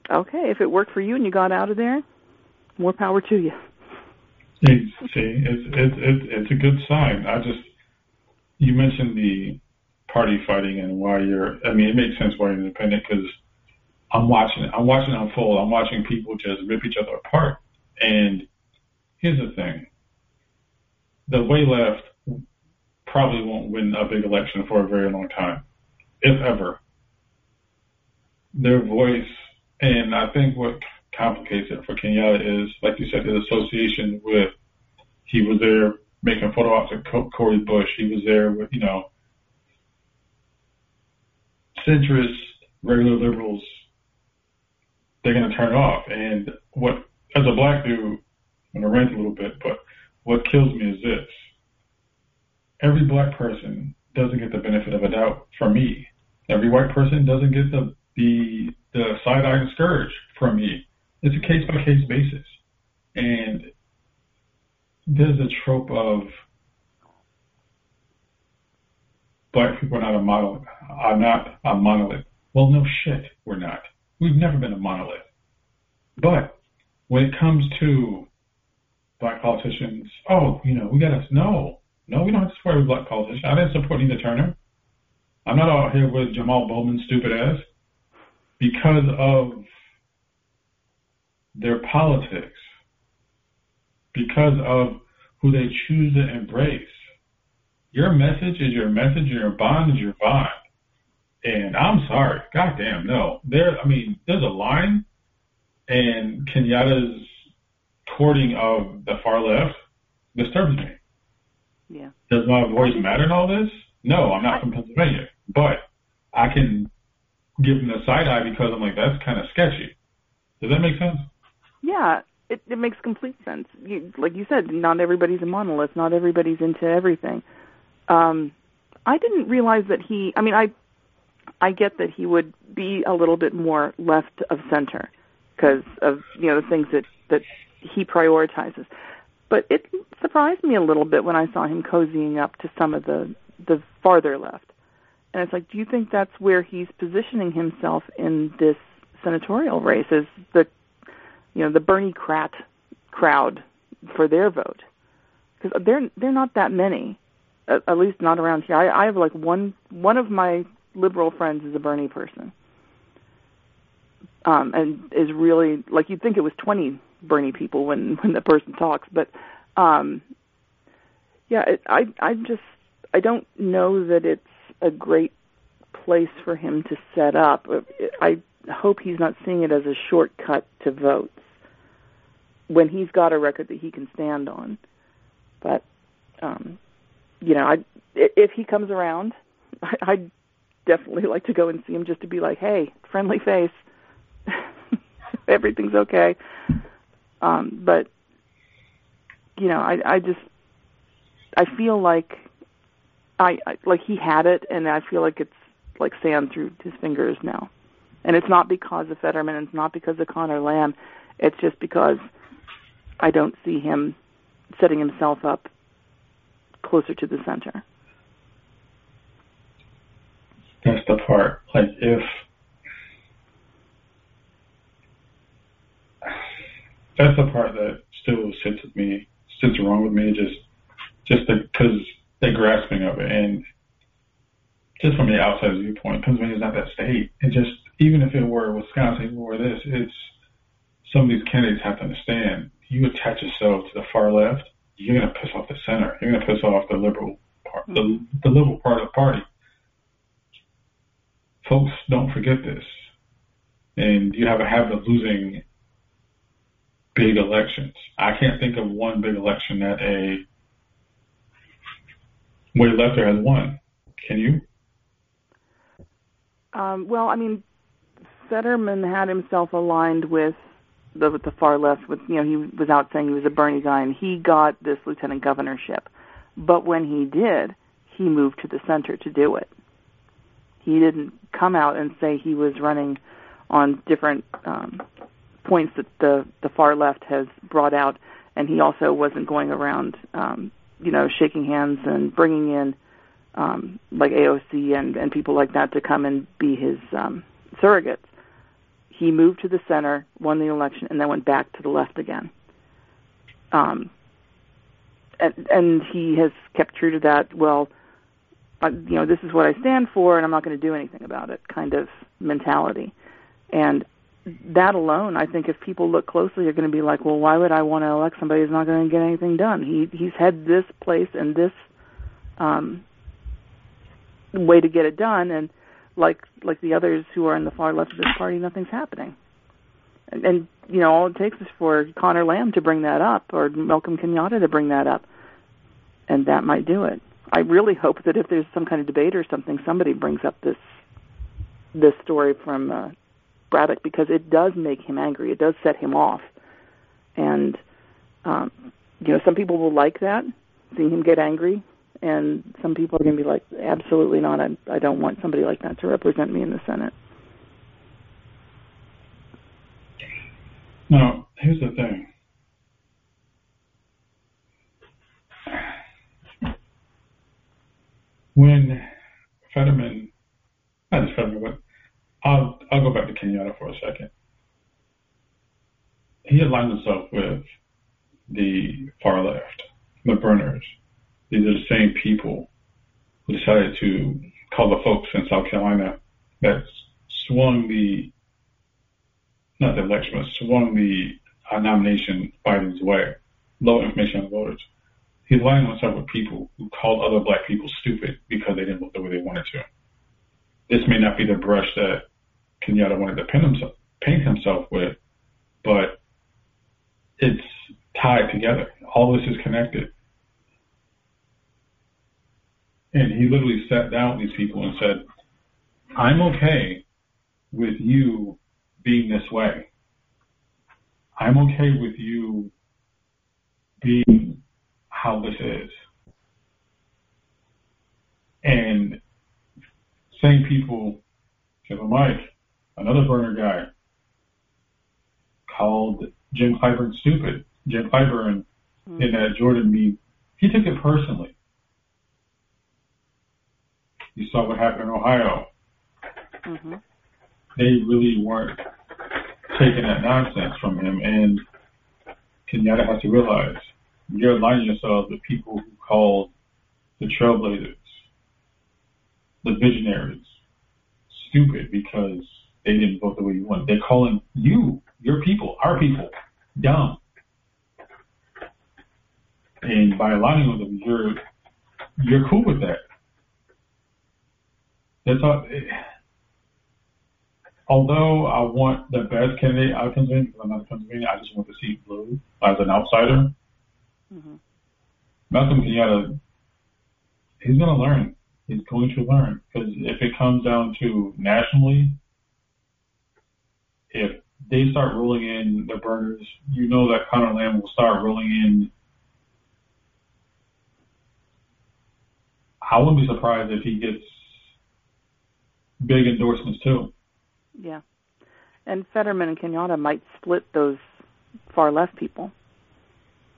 okay, if it worked for you and you got out of there, more power to you. See, it's it's it's it's a good sign. I just you mentioned the party fighting and why you're. I mean, it makes sense why you're independent because I'm watching it. I'm watching it unfold. I'm watching people just rip each other apart. And here's the thing: the way left probably won't win a big election for a very long time, if ever. Their voice, and I think what complicates it for Kenyatta is, like you said, his association with, he was there making photo ops with Cori Bush. He was there with, you know, centrist, regular liberals. They're going to turn off. And what, as a black dude, I'm going to rant a little bit, but what kills me is this. Every black person doesn't get the benefit of a doubt from me. Every white person doesn't get the the, the side eye and scourge from me. It's a case by case basis. And there's a trope of black people are not a monolith are not a monolith. Well no shit, we're not. We've never been a monolith. But when it comes to black politicians, oh, you know, we got to, no, no, we don't have to support every black politician. I didn't support Nina Turner. I'm not out here with Jamal Bowman, stupid ass, because of their politics, because of who they choose to embrace. Your message is your message, and your bond is your bond. And I'm sorry, goddamn, no. There, I mean, there's a line, and Kenyatta's courting of the far left disturbs me. Yeah. Does my voice matter in all this? No, I'm not from Pennsylvania, but I can give them the side eye because I'm like, that's kind of sketchy. Does that make sense? Yeah, it, it makes complete sense. You, like you said, not everybody's a monolith. Not everybody's into everything. Um, I didn't realize that he. I mean, I I get that he would be a little bit more left of center because of you know the things that that he prioritizes. but it surprised me a little bit when I saw him cozying up to some of the the farther left. And it's like, do you think that's where he's positioning himself in this senatorial race? Is the you know the Bernie crat crowd for their vote? Because they're they're not that many, at, at least not around here. I, I have like one one of my liberal friends is a Bernie person, um, and is really like you'd think it was twenty Bernie people when when the person talks, but um, yeah, it, I I just I don't know that it's a great place for him to set up. I hope he's not seeing it as a shortcut to votes when he's got a record that he can stand on. But um, you know, I if he comes around, I, I'd definitely like to go and see him just to be like, hey, friendly face, everything's okay. Um, but you know, I I just I feel like I, I like he had it, and I feel like it's like sand through his fingers now. And it's not because of Fetterman, it's not because of Conor Lamb. It's just because I don't see him setting himself up closer to the center. That's the part. Like if that's the part that still sits with me, sits wrong with me, just just because the grasping of it, and just from the outside viewpoint, Pennsylvania's not that state. It just even if it were Wisconsin or this, it's some of these candidates have to understand. You attach yourself to the far left, you're gonna piss off the center. You're gonna piss off the liberal part, the, mm-hmm. the liberal part of the party. Folks, don't forget this. And you have a habit of losing big elections. I can't think of one big election that a way lefter has won. Can you? Um, well, I mean, Fetterman had himself aligned with the with the far left. With you know, he was out saying he was a Bernie guy, and he got this lieutenant governorship. But when he did, he moved to the center to do it. He didn't come out and say he was running on different um, points that the the far left has brought out, and he also wasn't going around, um, you know, shaking hands and bringing in um, like AOC and and people like that to come and be his um, surrogates. He moved to the center, won the election, and then went back to the left again. Um, and, and he has kept true to that. Well, uh, you know, this is what I stand for, and I'm not going to do anything about it. Kind of mentality, and that alone, I think, if people look closely, are going to be like, well, why would I want to elect somebody who's not going to get anything done? He he's had this place and this um, way to get it done, and like like the others who are in the far left of this party, nothing's happening. And, and you know, all it takes is for Conor Lamb to bring that up, or Malcolm Kenyatta to bring that up, and that might do it. I really hope that if there's some kind of debate or something, somebody brings up this this story from uh, Braddock because it does make him angry. It does set him off, and um, you know, some people will like that, seeing him get angry, and some people are going to be like, absolutely not. I, I don't want somebody like that to represent me in the Senate. Now, here's the thing. When Fetterman, not just Fetterman, but I'll, I'll go back to Kenyatta for a second. He aligned himself with the far left, the burners. These are the same people who decided to call the folks in South Carolina that swung the, not the election, but swung the uh, nomination Biden's way, low information on voters. He aligned himself with people who called other black people stupid because they didn't vote the way they wanted to. This may not be the brush that Kenyatta wanted to paint himself, paint himself with, but it's tied together. All this is connected. And he literally sat down with these people and said, I'm okay with you being this way. I'm okay with you being how this is. And same people, Kevin Mike, another burner guy, called Jim Clyburn stupid. Jim Clyburn mm-hmm. in that Jordan meme, he took it personally. You saw what happened in Ohio. Mm-hmm. They really weren't taking that nonsense from him, and Kenyatta has to realize you're aligning yourself with people who called the trailblazers, the visionaries, stupid because they didn't vote the way you want. They're calling you, your people, our people, dumb. And by aligning with them, you're you're cool with that. That's all. It, although I want the best candidate out of Pennsylvania, because I'm not a Pennsylvania, I just want to see blue as an outsider. Mm-hmm. Malcolm Kenyatta, he's going to learn. He's going to learn because if it comes down to nationally, if they start rolling in the burners, you know that Conor Lamb will start rolling in. I wouldn't be surprised if he gets big endorsements too. Yeah. And Fetterman and Kenyatta might split those far left people.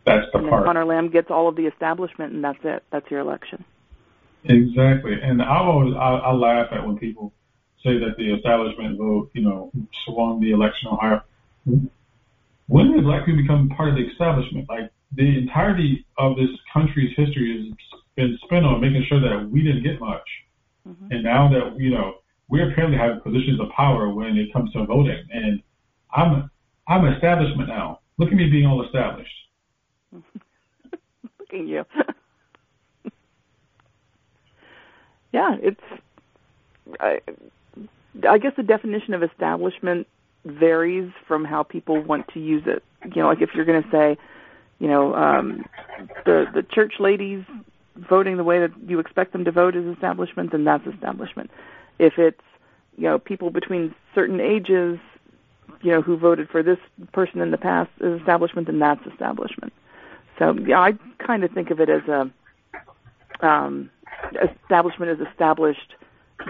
That's the and part. Conor Lamb gets all of the establishment, and that's it. That's your election. Exactly. And I always I, I laugh at when people say that the establishment vote, you know, swung the election on Ohio. When did black people become part of the establishment? Like the entirety of this country's history has been spent on making sure that we didn't get much. Mm-hmm. And now that you know we apparently have positions of power when it comes to voting, and I'm I'm establishment now. Look at me being all established. Look at you. yeah, it's. I, I guess the definition of establishment varies from how people want to use it. You know, like if you're going to say, you know, um, the the church ladies voting the way that you expect them to vote is establishment, then that's establishment. If it's you know people between certain ages, you know, who voted for this person in the past is establishment, then that's establishment. So yeah, I kind of think of it as a um, establishment as established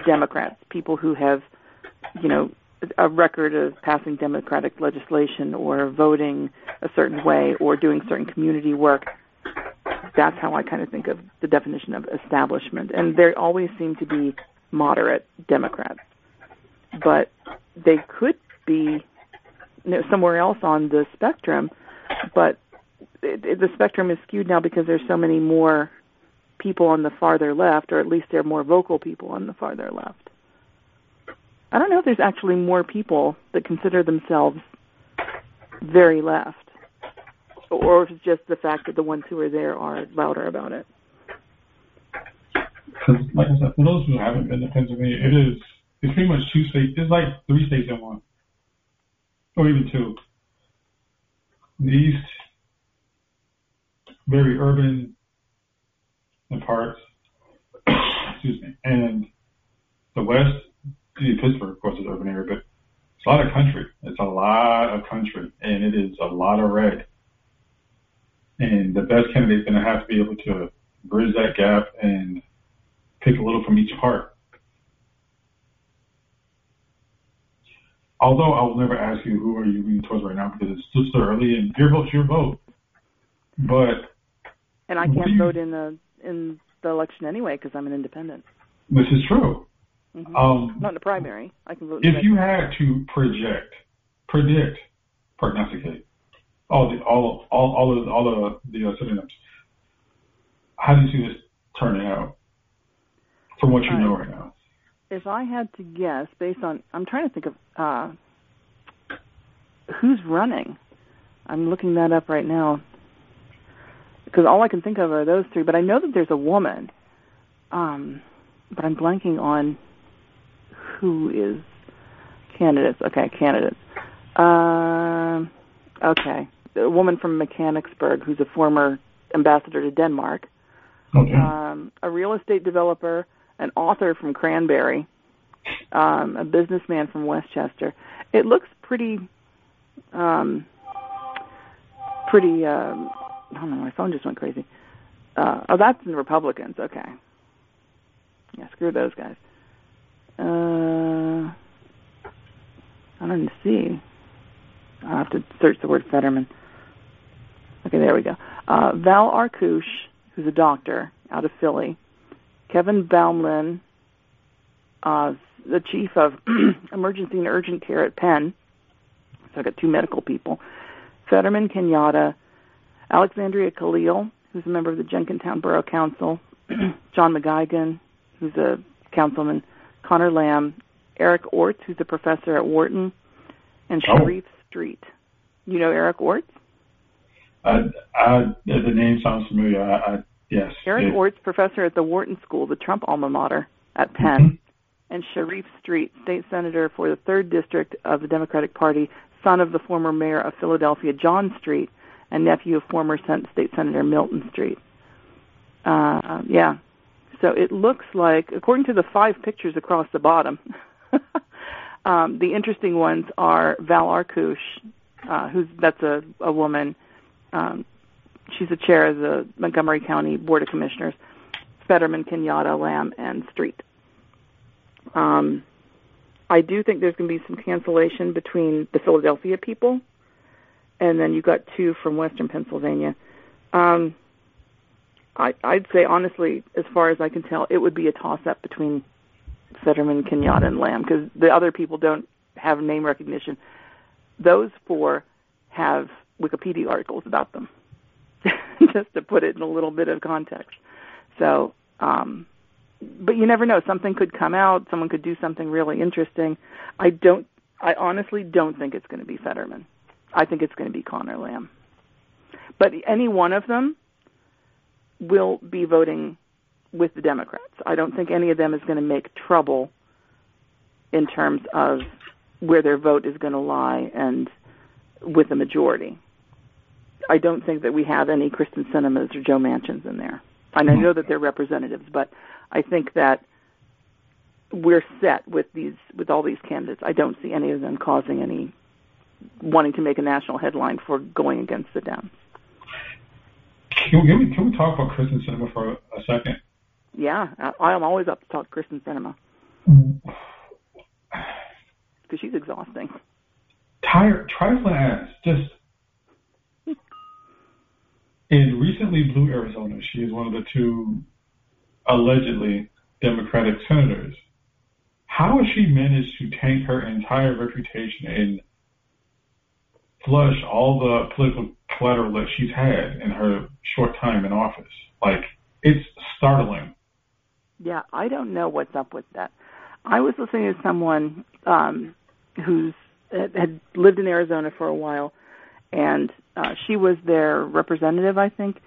Democrats, people who have, you know, a record of passing democratic legislation or voting a certain way or doing certain community work. That's how I kind of think of the definition of establishment. And they always seem to be moderate Democrats. But they could be you know, somewhere else on the spectrum, but it, it, the spectrum is skewed now because there's so many more people on the farther left, or at least there are more vocal people on the farther left. I don't know if there's actually more people that consider themselves very left, or if it's just the fact that the ones who are there are louder about it. Because, like I said, for those who haven't been to Pennsylvania, it is it's pretty much two states. It's like three states in one, or even two. The East, very urban in parts. Excuse me, and the West, Pittsburgh, of course, is urban area, but it's a lot of country. It's a lot of country, and it is a lot of red. And the best candidate is going to have to be able to bridge that gap and pick a little from each part. Although I will never ask you who are you leaning towards right now because it's just so early, and your vote's your vote. But and I can't vote in the in the election anyway because I'm an independent. This is true. Mm-hmm. Um, Not in the primary. I can vote. If you had to project, predict, prognosticate, all the all all all of all of the uh, synonyms, how do you see this turning out from what you know right now? If I had to guess, based on, I'm trying to think of uh, who's running. I'm looking that up right now because all I can think of are those three. But I know that there's a woman, um, but I'm blanking on who is candidates. Okay, candidates. Um, okay, a woman from Mechanicsburg who's a former ambassador to Denmark. Okay. Um, a real estate developer, an author from Cranberry, um, a businessman from Westchester. It looks pretty, um, pretty. Um, I don't know. My phone just went crazy. Uh, oh, that's the Republicans. Okay. Yeah, screw those guys. Uh, I don't see. I'll have to search the word Fetterman. Okay, there we go. Uh, Val Arkoosh, who's a doctor out of Philly. Kevin Baumlin, uh, the chief of emergency and urgent care at Penn. So I got two medical people. Fetterman Kenyatta, Alexandria Khalil, who's a member of the Jenkintown Borough Council, John McGuigan, who's a councilman, Conor Lamb, Eric Orts, who's a professor at Wharton, and Oh. Sharif Street. You know Eric Orts? I, I, the name sounds familiar. I, I yes. Eric Orts, professor at the Wharton School, the Trump alma mater at Penn, Mm-hmm. and Sharif Street, state senator for the third district of the Democratic Party, son of the former mayor of Philadelphia, John Street, and nephew of former state senator Milton Street. Uh, yeah. So it looks like, according to the five pictures across the bottom, um, the interesting ones are Val Arkoosh, uh, who's that's a, a woman. Um, she's the chair of the Montgomery County Board of Commissioners. Fetterman, Kenyatta, Lamb, and Street. Um, I do think there's going to be some cancellation between the Philadelphia people, and then you've got two from Western Pennsylvania. Um, I, I'd say honestly, as far as I can tell, it would be a toss-up between Fetterman, Kenyatta, and Lamb because the other people don't have name recognition. Those four have Wikipedia articles about them, just to put it in a little bit of context. So, um, but you never know. Something could come out. Someone could do something really interesting. I don't. I honestly don't think it's going to be Fetterman. I think it's going to be Conor Lamb. But any one of them will be voting with the Democrats. I don't think any of them is going to make trouble in terms of where their vote is going to lie and with the majority. I don't think that we have any Kyrsten Sinemas or Joe Manchins in there. And I mm-hmm. know that they're representatives, but I think that we're set with these with all these candidates. I don't see any of them causing any wanting to make a national headline for going against the Dems. Can we, can we, talk about Kyrsten Sinema for a, a second? Yeah, I, I'm always up to talk Kyrsten Sinema because she's exhausting. Tired, trifling ass. Just. In recently blue Arizona, she is one of the two allegedly Democratic senators. How has she managed to tank her entire reputation and flush all the political collateral that she's had in her short time in office? Like, it's startling. Yeah, I don't know what's up with that. I was listening to someone um, who's had lived in Arizona for a while, and uh, she was their representative, I think,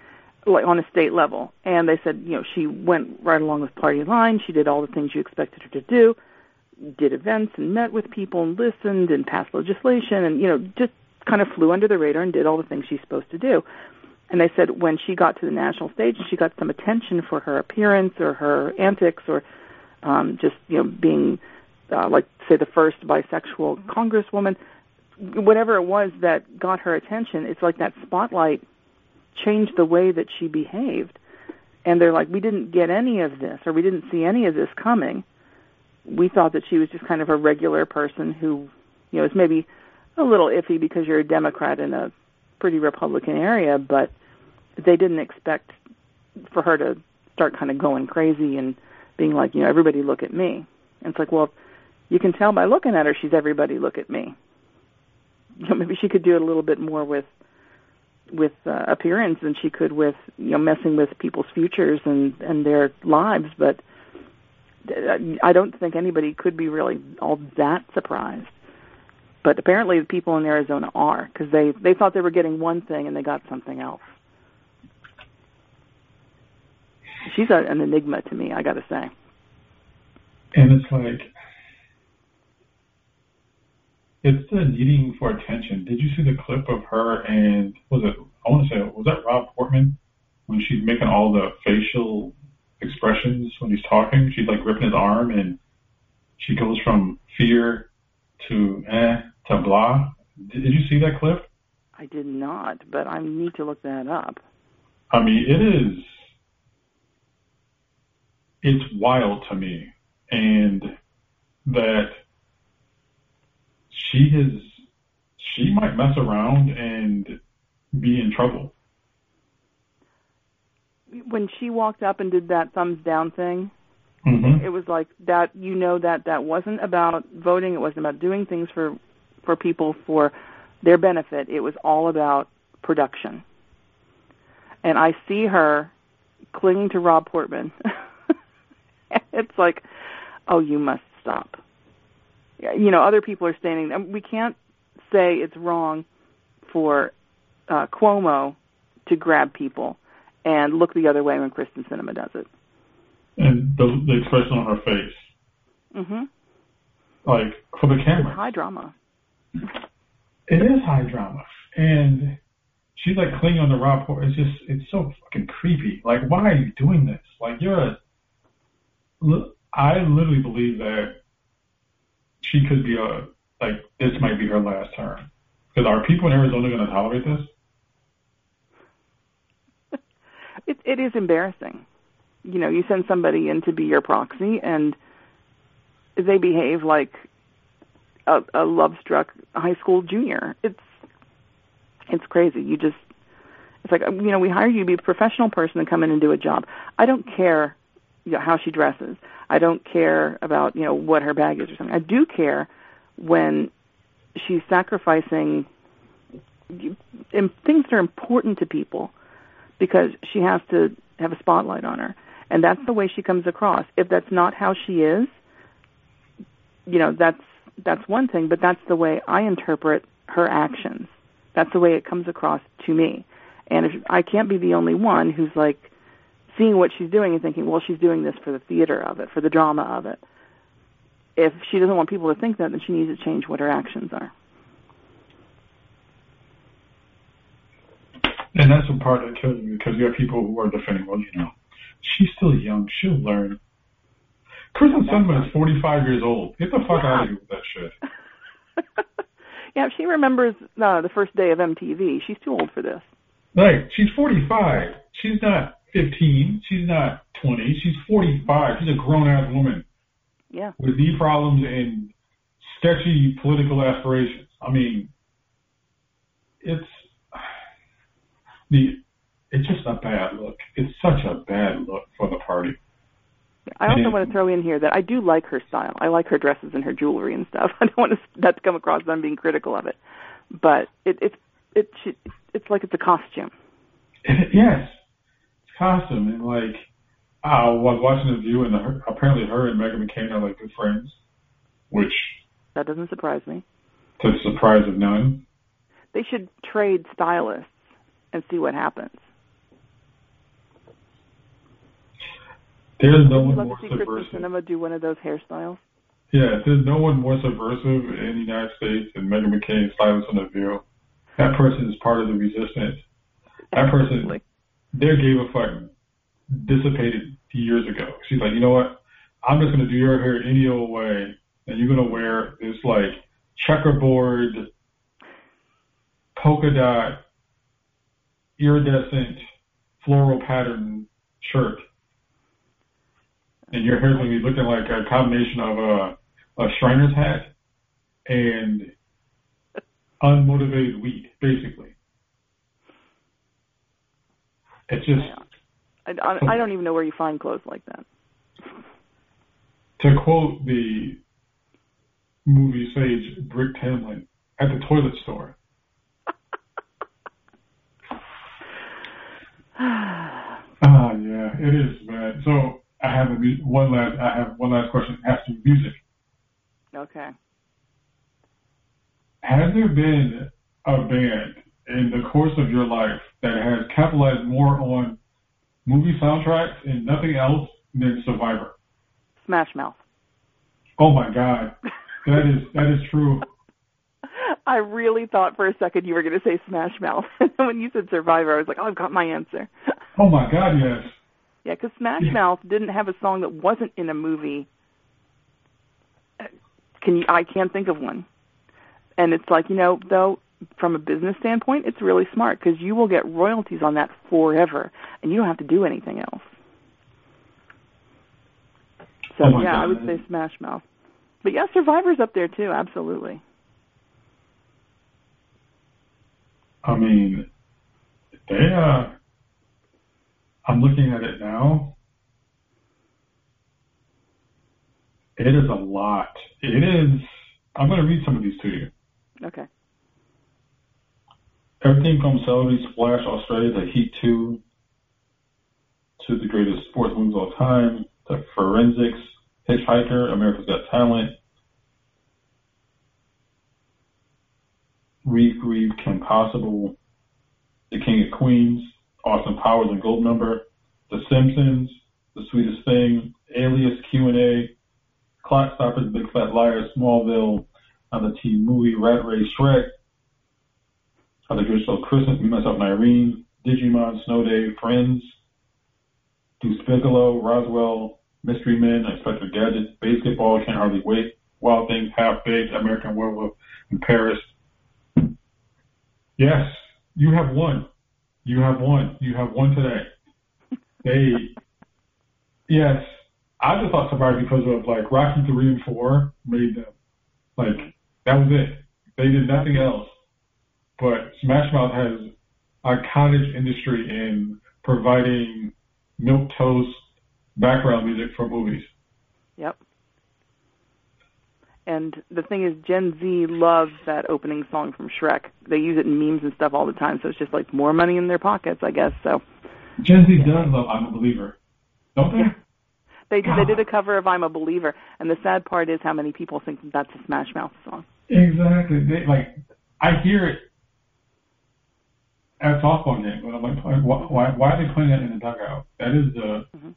like on a state level. And they said, you know, she went right along with party line. She did all the things you expected her to do, did events and met with people and listened and passed legislation, and you know, just kind of flew under the radar and did all the things she's supposed to do. And they said when she got to the national stage and she got some attention for her appearance or her antics or um, just you know being uh, like say the first bisexual congresswoman, whatever it was that got her attention, it's like that spotlight changed the way that she behaved. And they're like, we didn't get any of this, or we didn't see any of this coming. We thought that she was just kind of a regular person who, you know, is maybe a little iffy because you're a Democrat in a pretty Republican area, but they didn't expect for her to start kind of going crazy and being like, you know, everybody look at me. And it's like, well, you can tell by looking at her, she's everybody look at me. You know, maybe she could do it a little bit more with with uh, appearance than she could with you know messing with people's futures and and their lives. But uh, I don't think anybody could be really all that surprised. But apparently, the people in Arizona are because they they thought they were getting one thing and they got something else. She's a, an enigma to me, I got to say. And it's like, it's the needing for attention. Did you see the clip of her and, was it, I want to say, was that Rob Portman? When she's making all the facial expressions when he's talking, she's like ripping his arm and she goes from fear to eh to blah. Did, did you see that clip? I did not, but I need to look that up. I mean, it is, it's wild to me. And that she has, she might mess around and be in trouble. when she walked up and did that thumbs down thing, Mhm. it was like that. You know that that wasn't about voting. It wasn't about doing things for for people for their benefit. It was all about production. And I see her clinging to Rob Portman. it's like, oh, you must stop. You know, other people are standing. and We can't say it's wrong for uh, Cuomo to grab people and look the other way when Kyrsten Sinema does it. And the, the expression on her face, hmm like for the It's camera, high drama. It is high drama, and she's like clinging on the Rob. It's just, it's so fucking creepy. Like, why are you doing this? Like, you're a. I literally believe that she could be a like this might be her last term. Because are people in Arizona going to tolerate this? It, it is embarrassing. You know, you send somebody in to be your proxy, and they behave like a, a love-struck high school junior. It's it's crazy. You just it's like you know we hire you to be a professional person and come in and do a job. I don't care you know, how she dresses. I don't care about you know what her bag is or something. I do care when she's sacrificing things that are important to people because she has to have a spotlight on her. And that's the way she comes across. If that's not how she is, you know, that's that's one thing, but that's the way I interpret her actions. That's the way it comes across to me. And if I can't be the only one who's like seeing what she's doing and thinking, well, she's doing this for the theater of it, for the drama of it. If she doesn't want people to think that, then she needs to change what her actions are. And that's the part that kills me because you have people who are defending, well, you know, she's still young. She'll learn. Kyrsten Sinema is 45 years old. Get the fuck out of here with that shit. Yeah, if she remembers uh, the first day of MTV, she's too old for this. Like, she's 45. She's not 15. She's not 20. She's 45. She's a grown ass woman Yeah. with knee problems and sketchy political aspirations. I mean, it's the it's just a bad look. It's such a bad look for the party. I also want to throw in here that I do like her style. I like her dresses and her jewelry and stuff. I don't want to, that to come across as I'm being critical of it, but it, it's it should, it's like it's a costume. yes, it's costume and like I was watching the View and her, apparently her and Meghan McCain are like good friends, which That doesn't surprise me. to the surprise of none. They should trade stylists and see what happens. There's no one love more to see Kyrsten subversive. Sinema do one of those hairstyles? Yeah, there's no one more subversive in the United States than Meghan McCain, Silence on the View. That person is part of the resistance. That person, their gave a fuck dissipated years ago. She's like, you know what? I'm just gonna do your hair any old way, and you're gonna wear this like checkerboard, polka dot, iridescent, floral pattern shirt, and your hair's gonna be looking like a combination of a a Shriner's hat and unmotivated weed, basically. It's just I, I, I don't even know where you find clothes like that. to quote the movie sage Brick Tamland at the toilet store. Ah, yeah, it is, bad. So I have a, one last, I have one last question. It has to be music. Okay. Has there been a band in the course of your life that has capitalized more on movie soundtracks and nothing else than Survivor? Smash Mouth. Oh my God, that is that is true. I really thought for a second you were going to say Smash Mouth. when you said Survivor, I was like, oh, I've got my answer. Oh my God, yes. Yeah, because Smash Mouth didn't have a song that wasn't in a movie. Can you? I can't think of one. And it's like you know, though, from a business standpoint, it's really smart because you will get royalties on that forever, and you don't have to do anything else. So Oh yeah, I would say Smash Mouth. But yeah, Survivor's up there too. Absolutely. I mean, they uh, I'm looking at it now. It is a lot. It is. I'm going to read some of these to you. Okay. Everything from Celebrity Splash Australia to Heat 2 to the greatest sports movies of all time to Forensics, Hitchhiker, America's Got Talent, Reef Grieve, Kim Possible, The King of Queens, Austin Powers and Gold Goldmember, The Simpsons, The Sweetest Thing, Alias Q&A, Clock Stoppers, Big Fat Liar, Smallville, on the TV movie, Rat Race, Shrek, on the Good Show, Christmas, Me, Myself, and Irene, Digimon, Snow Day, Friends, Deuce Bigalow, Roswell, Mystery Men, Inspector Gadget, Basketball, Can't Hardly Wait, Wild Things, Half Baked, American Werewolf in Paris. Yes, you have won. You have one. You have one today. They, yes, I just thought Survivor because of like Rocky three and four made them like that was it. They did nothing else. But Smash Mouth has a cottage industry in providing milk toast background music for movies. Yep. And the thing is, Gen Z loves that opening song from Shrek. They use it in memes and stuff all the time, so it's just like more money in their pockets, I guess. So Gen Z does love I'm a Believer, don't they? they did. They did a cover of "I'm a Believer," and the sad part is how many people think that's a Smash Mouth song. Exactly. They, like I hear it at softball games, but I'm like, why, why, why are they playing that in the dugout? That is the Mm-hmm.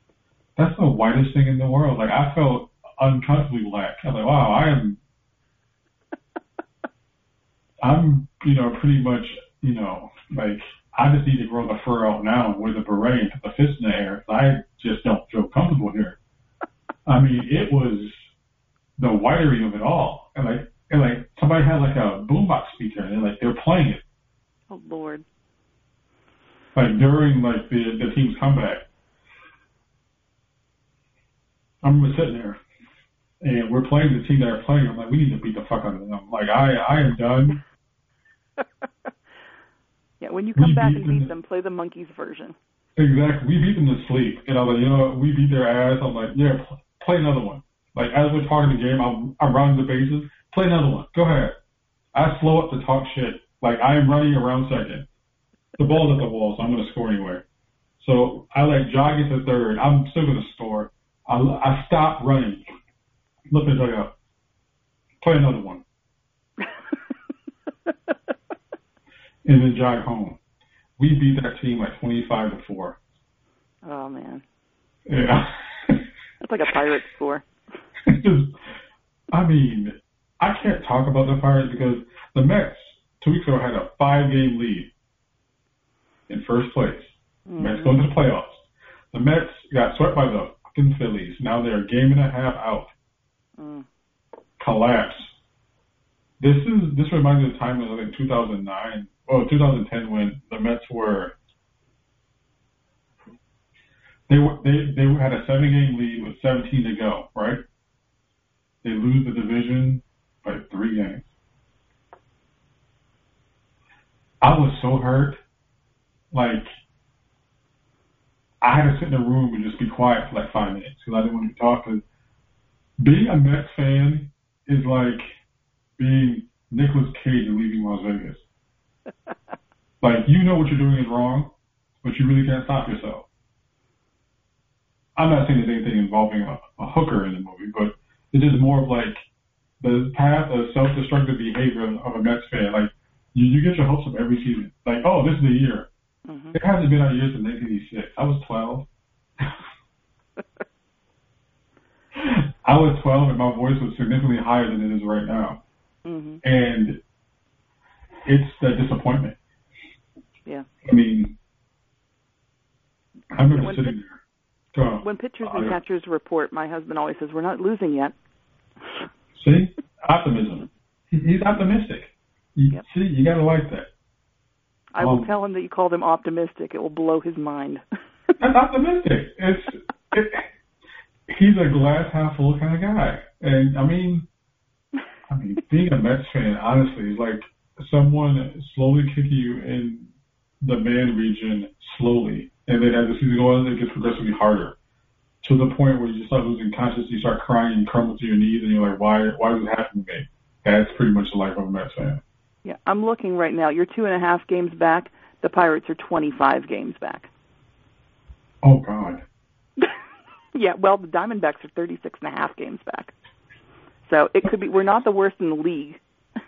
that's the whitest thing in the world. Like I felt uncomfortably black. I was like, wow, I am. I'm, you know, pretty much, you know, like I just need to grow the fur out now and wear the beret and put the fist in the air. I just don't feel comfortable here. I mean, it was the whitery of it all, and like, and like somebody had like a boombox speaker and they're like they're playing it Oh Lord. like during like the the team's comeback. I remember sitting there, and we're playing the team that are playing. I'm like, we need to beat the fuck out of them. Like, I I am done. Yeah, when you come We back beat and beat them. them, play the Monkees version. Exactly. We beat them to sleep, and I was like, you know, what? we beat their ass. I'm like, yeah, play another one. Like as we're talking the game, I'm I'm running the bases. Play another one. Go ahead. I slow up to talk shit. Like I am running around second. The ball's at the wall, so I'm gonna score anyway. So I like jog into third. I'm still gonna score. I I stop running. Look at the dugout. Play another one, and then jog home. We beat that team like 25 to four. Oh man, Yeah. that's like a pirate score. I mean, I can't talk about the Pirates because the Mets two weeks ago had a five game lead in first place. Mm-hmm. Mets going to the playoffs. The Mets got swept by the fucking Phillies. Now they're a game and a half out. Mm. Collapse. This is this reminds me of the time in like 2009 or 2010 when the Mets were they were they they had a seven game lead with 17 to go, right? They lose the division by three games. I was so hurt. Like, I had to sit in a room and just be quiet for like five minutes because I didn't want to talk. Cause being a Mets fan is like being Nicolas Cage and leaving Las Vegas. like, you know what you're doing is wrong, but you really can't stop yourself. I'm not saying there's anything involving a, a hooker in the movie, but it's just more of like the path of self-destructive behavior of a Mets fan. Like, you, you get your hopes up every season. Like, oh, this is the year. Mm-hmm. It hasn't been our year since 1986. I was 12. I was 12 and my voice was significantly higher than it is right now. hmm And it's the disappointment. Yeah. I mean, I remember When sitting there. On. When pitchers Oh, and catchers report, my husband always says, "We're not losing yet." See? Optimism. He- He's optimistic. You, Yep. See, you gotta like that. I will Um, tell him that you called him optimistic. It will blow his mind. That's optimistic. It's it, he's a glass half full kind of guy, and I mean, I mean, being a Mets fan, honestly, is like someone slowly kicking you in the man region slowly and then as the season goes on, it gets progressively harder to the point where you start losing consciousness, you start crying, you crumble to your knees, and you're like, why, why is this happening to me? That's pretty much the life of a Mets fan. Yeah, I'm looking right now. You're two and a half games back. The Pirates are 25 games back. Oh God. Yeah, well, the Diamondbacks are 36 and a half games back. So it could be we're not the worst in the league.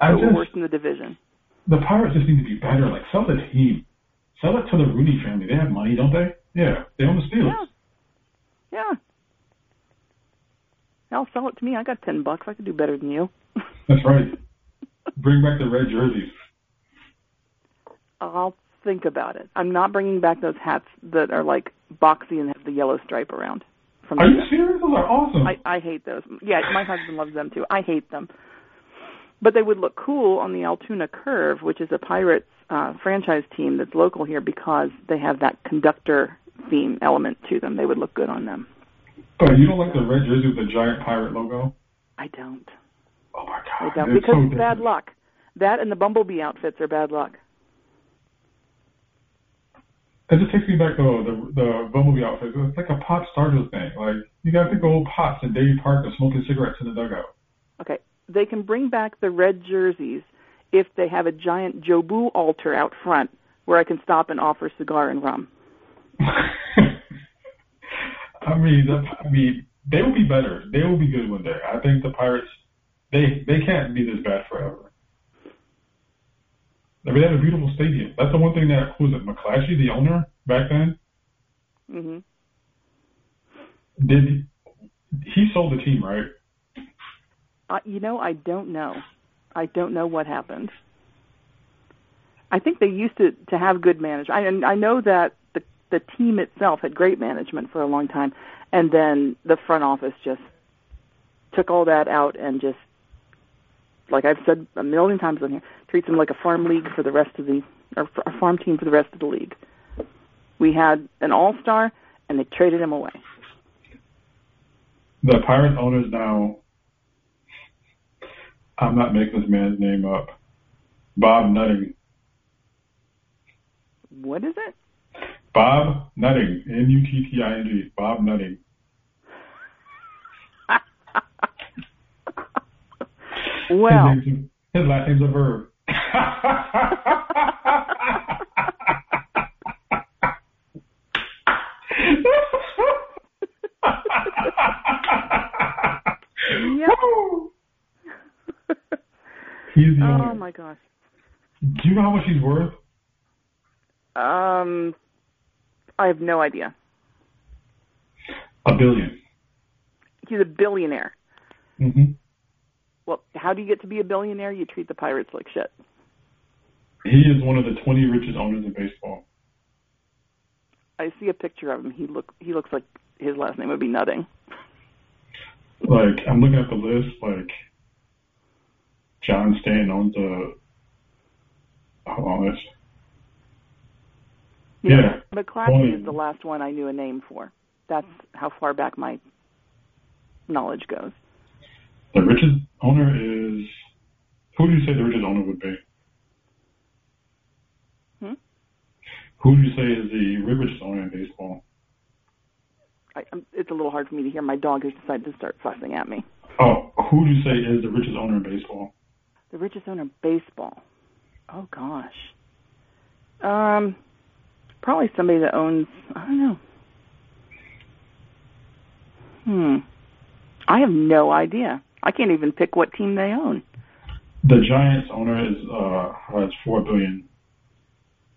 But we're worst in the division. the Pirates just need to be better. Like sell the team, sell it to the Rooney family. They have money, don't they? Yeah, they own the Steelers. Yeah. Yeah. Hell, sell it to me. I got 10 bucks. I could do better than you. That's right. Bring back the red jerseys. I'll think about it. I'm not bringing back those hats that are like boxy and have the yellow stripe around. From Are you serious? Those are awesome. I, I hate those. Yeah, my husband loves them too. I hate them. But they would look cool on the Altoona Curve, which is a Pirates uh, franchise team that's local here because they have that conductor theme element to them. They would look good on them. But you don't like the red jersey with the giant pirate logo? I don't. Oh my god! I don't it's because so it's bad luck. That and the Bumblebee outfits are bad luck. It just takes me back to the the Bumblebee outfit. It's like a pop starters thing. Like you got to go pops and Davy Parker smoking cigarettes in the dugout. Okay, they can bring back the red jerseys if they have a giant Jobu altar out front where I can stop and offer cigar and rum. I mean, the, I mean, they will be better. They will be good one day. I think the Pirates, they they can't be this bad forever. I mean, they have a beautiful stadium. That's the one thing that who was it, McClatchy, the owner back then, hmm did he sold the team, right? Uh, you know, I don't know. I don't know what happened. I think they used to to have good management. I, and I know that the the team itself had great management for a long time, and then the front office just took all that out and just, like I've said a million times on here, treats them like a farm league for the rest of the or a farm team for the rest of the league. We had an all star, and they traded him away. The Pirates owners now. I'm not making this man's name up. Bob Nutting. What is it? Bob Nutting. N U T T I N G. Bob Nutting. Well, His, name's, his last name's a verb. He's the Oh my gosh. Do you know how much he's worth? Um, I have no idea. A billion. He's a billionaire. hmm Well, how do you get to be a billionaire? You treat the pirates like shit. He is one of the 20 richest owners in baseball. I see a picture of him. He look he looks like his last name would be Nutting. Like, I'm looking at the list, like, John Stanton owns a, hold on, this. Yeah. McClatchy Twenty. is the last one I knew a name for. That's how far back my knowledge goes. The richest owner is, who do you say the richest owner would be? Hmm? Who do you say is the richest owner in baseball? I, it's a little hard for me to hear. My dog has decided to start fussing at me. Oh, who do you say is the richest owner in baseball? The richest owner in baseball. Oh gosh. Um, probably somebody that owns. I don't know. Hmm. I have no idea. I can't even pick what team they own. The Giants owner is uh has four billion,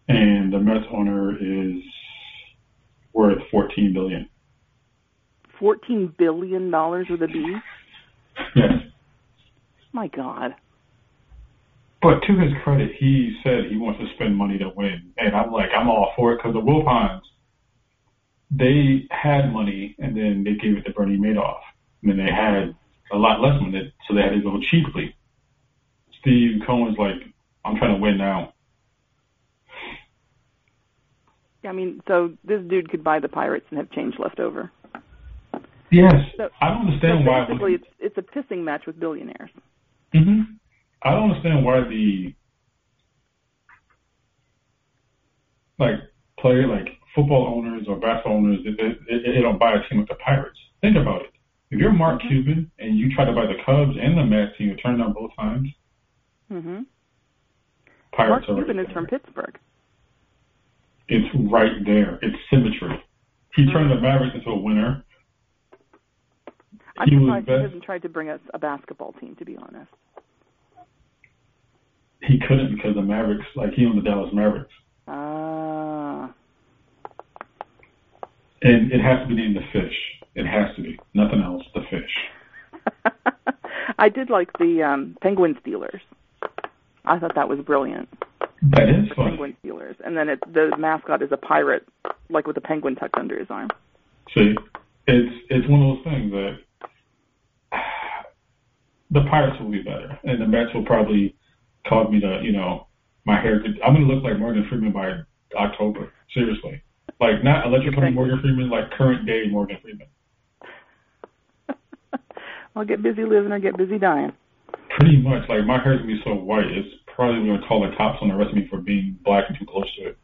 and the Mets owner is worth fourteen billion. Fourteen billion dollars with a B. Yes, My God. but to his credit, he said he wants to spend money to win, and I'm like, I'm all for it because the Wilpons, they had money and then they gave it to Bernie Madoff, and then they had a lot less money, so they had to go cheaply. Steve Cohen's like, I'm trying to win now. I mean, so this dude could buy the Pirates and have change left over. Yes, So, I don't understand so why. basically, it's it's a pissing match with billionaires. hmm I don't understand why the like player like football owners or basketball owners, they, they, they don't buy a team like the Pirates. Think about it. If you're Mark Mm-hmm. Cuban and you try to buy the Cubs and the Mets and you turn down both times, hmm Pirates Mark Cuban right is from. Pittsburgh. It's right there. It's symmetry. He turned the Mavericks into a winner. I'm He surprised he hasn't tried to bring us a basketball team, to be honest. He couldn't because the Mavericks, like he owned the Dallas Mavericks, Ah, and it has to be named the Fish. It has to be nothing else. The Fish. I did like the um Penguin stealers. I thought that was brilliant. That is funny. Penguin stealers, and then it, the mascot is a pirate, like with a penguin tucked under his arm. See, it's it's one of those things that the Pirates will be better, and the Mets will probably cause me to, you know, my hair. Could, I'm gonna look like Morgan Freeman by October. Seriously, like not electric company Morgan Freeman, like current day Morgan Freeman. I'll get busy living or get busy dying. Pretty much, like my hair's gonna be so white, it's probably gonna call the cops on arrest me for being black and too close to it.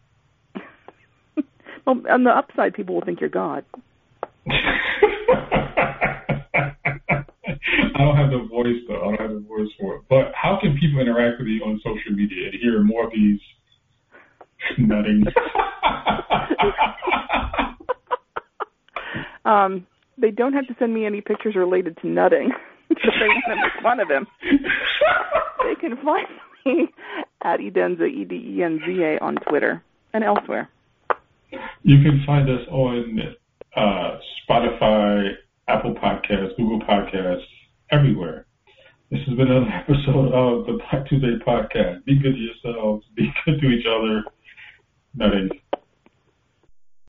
Well, on the upside, people will think you're God. I don't have the voice though. I don't have the voice for it. But how can people interact with you on social media and hear more of these nutting? Um, they don't have to send me any pictures related to nutting if they want to make fun of him. they can find me at Edenza, E D E N Z A, on Twitter and elsewhere. you can find us on uh, Spotify, Apple Podcasts, Google Podcasts, everywhere. This has been another episode of the Black Tuesday podcast. Be good to yourselves. Be good to each other. Nutting.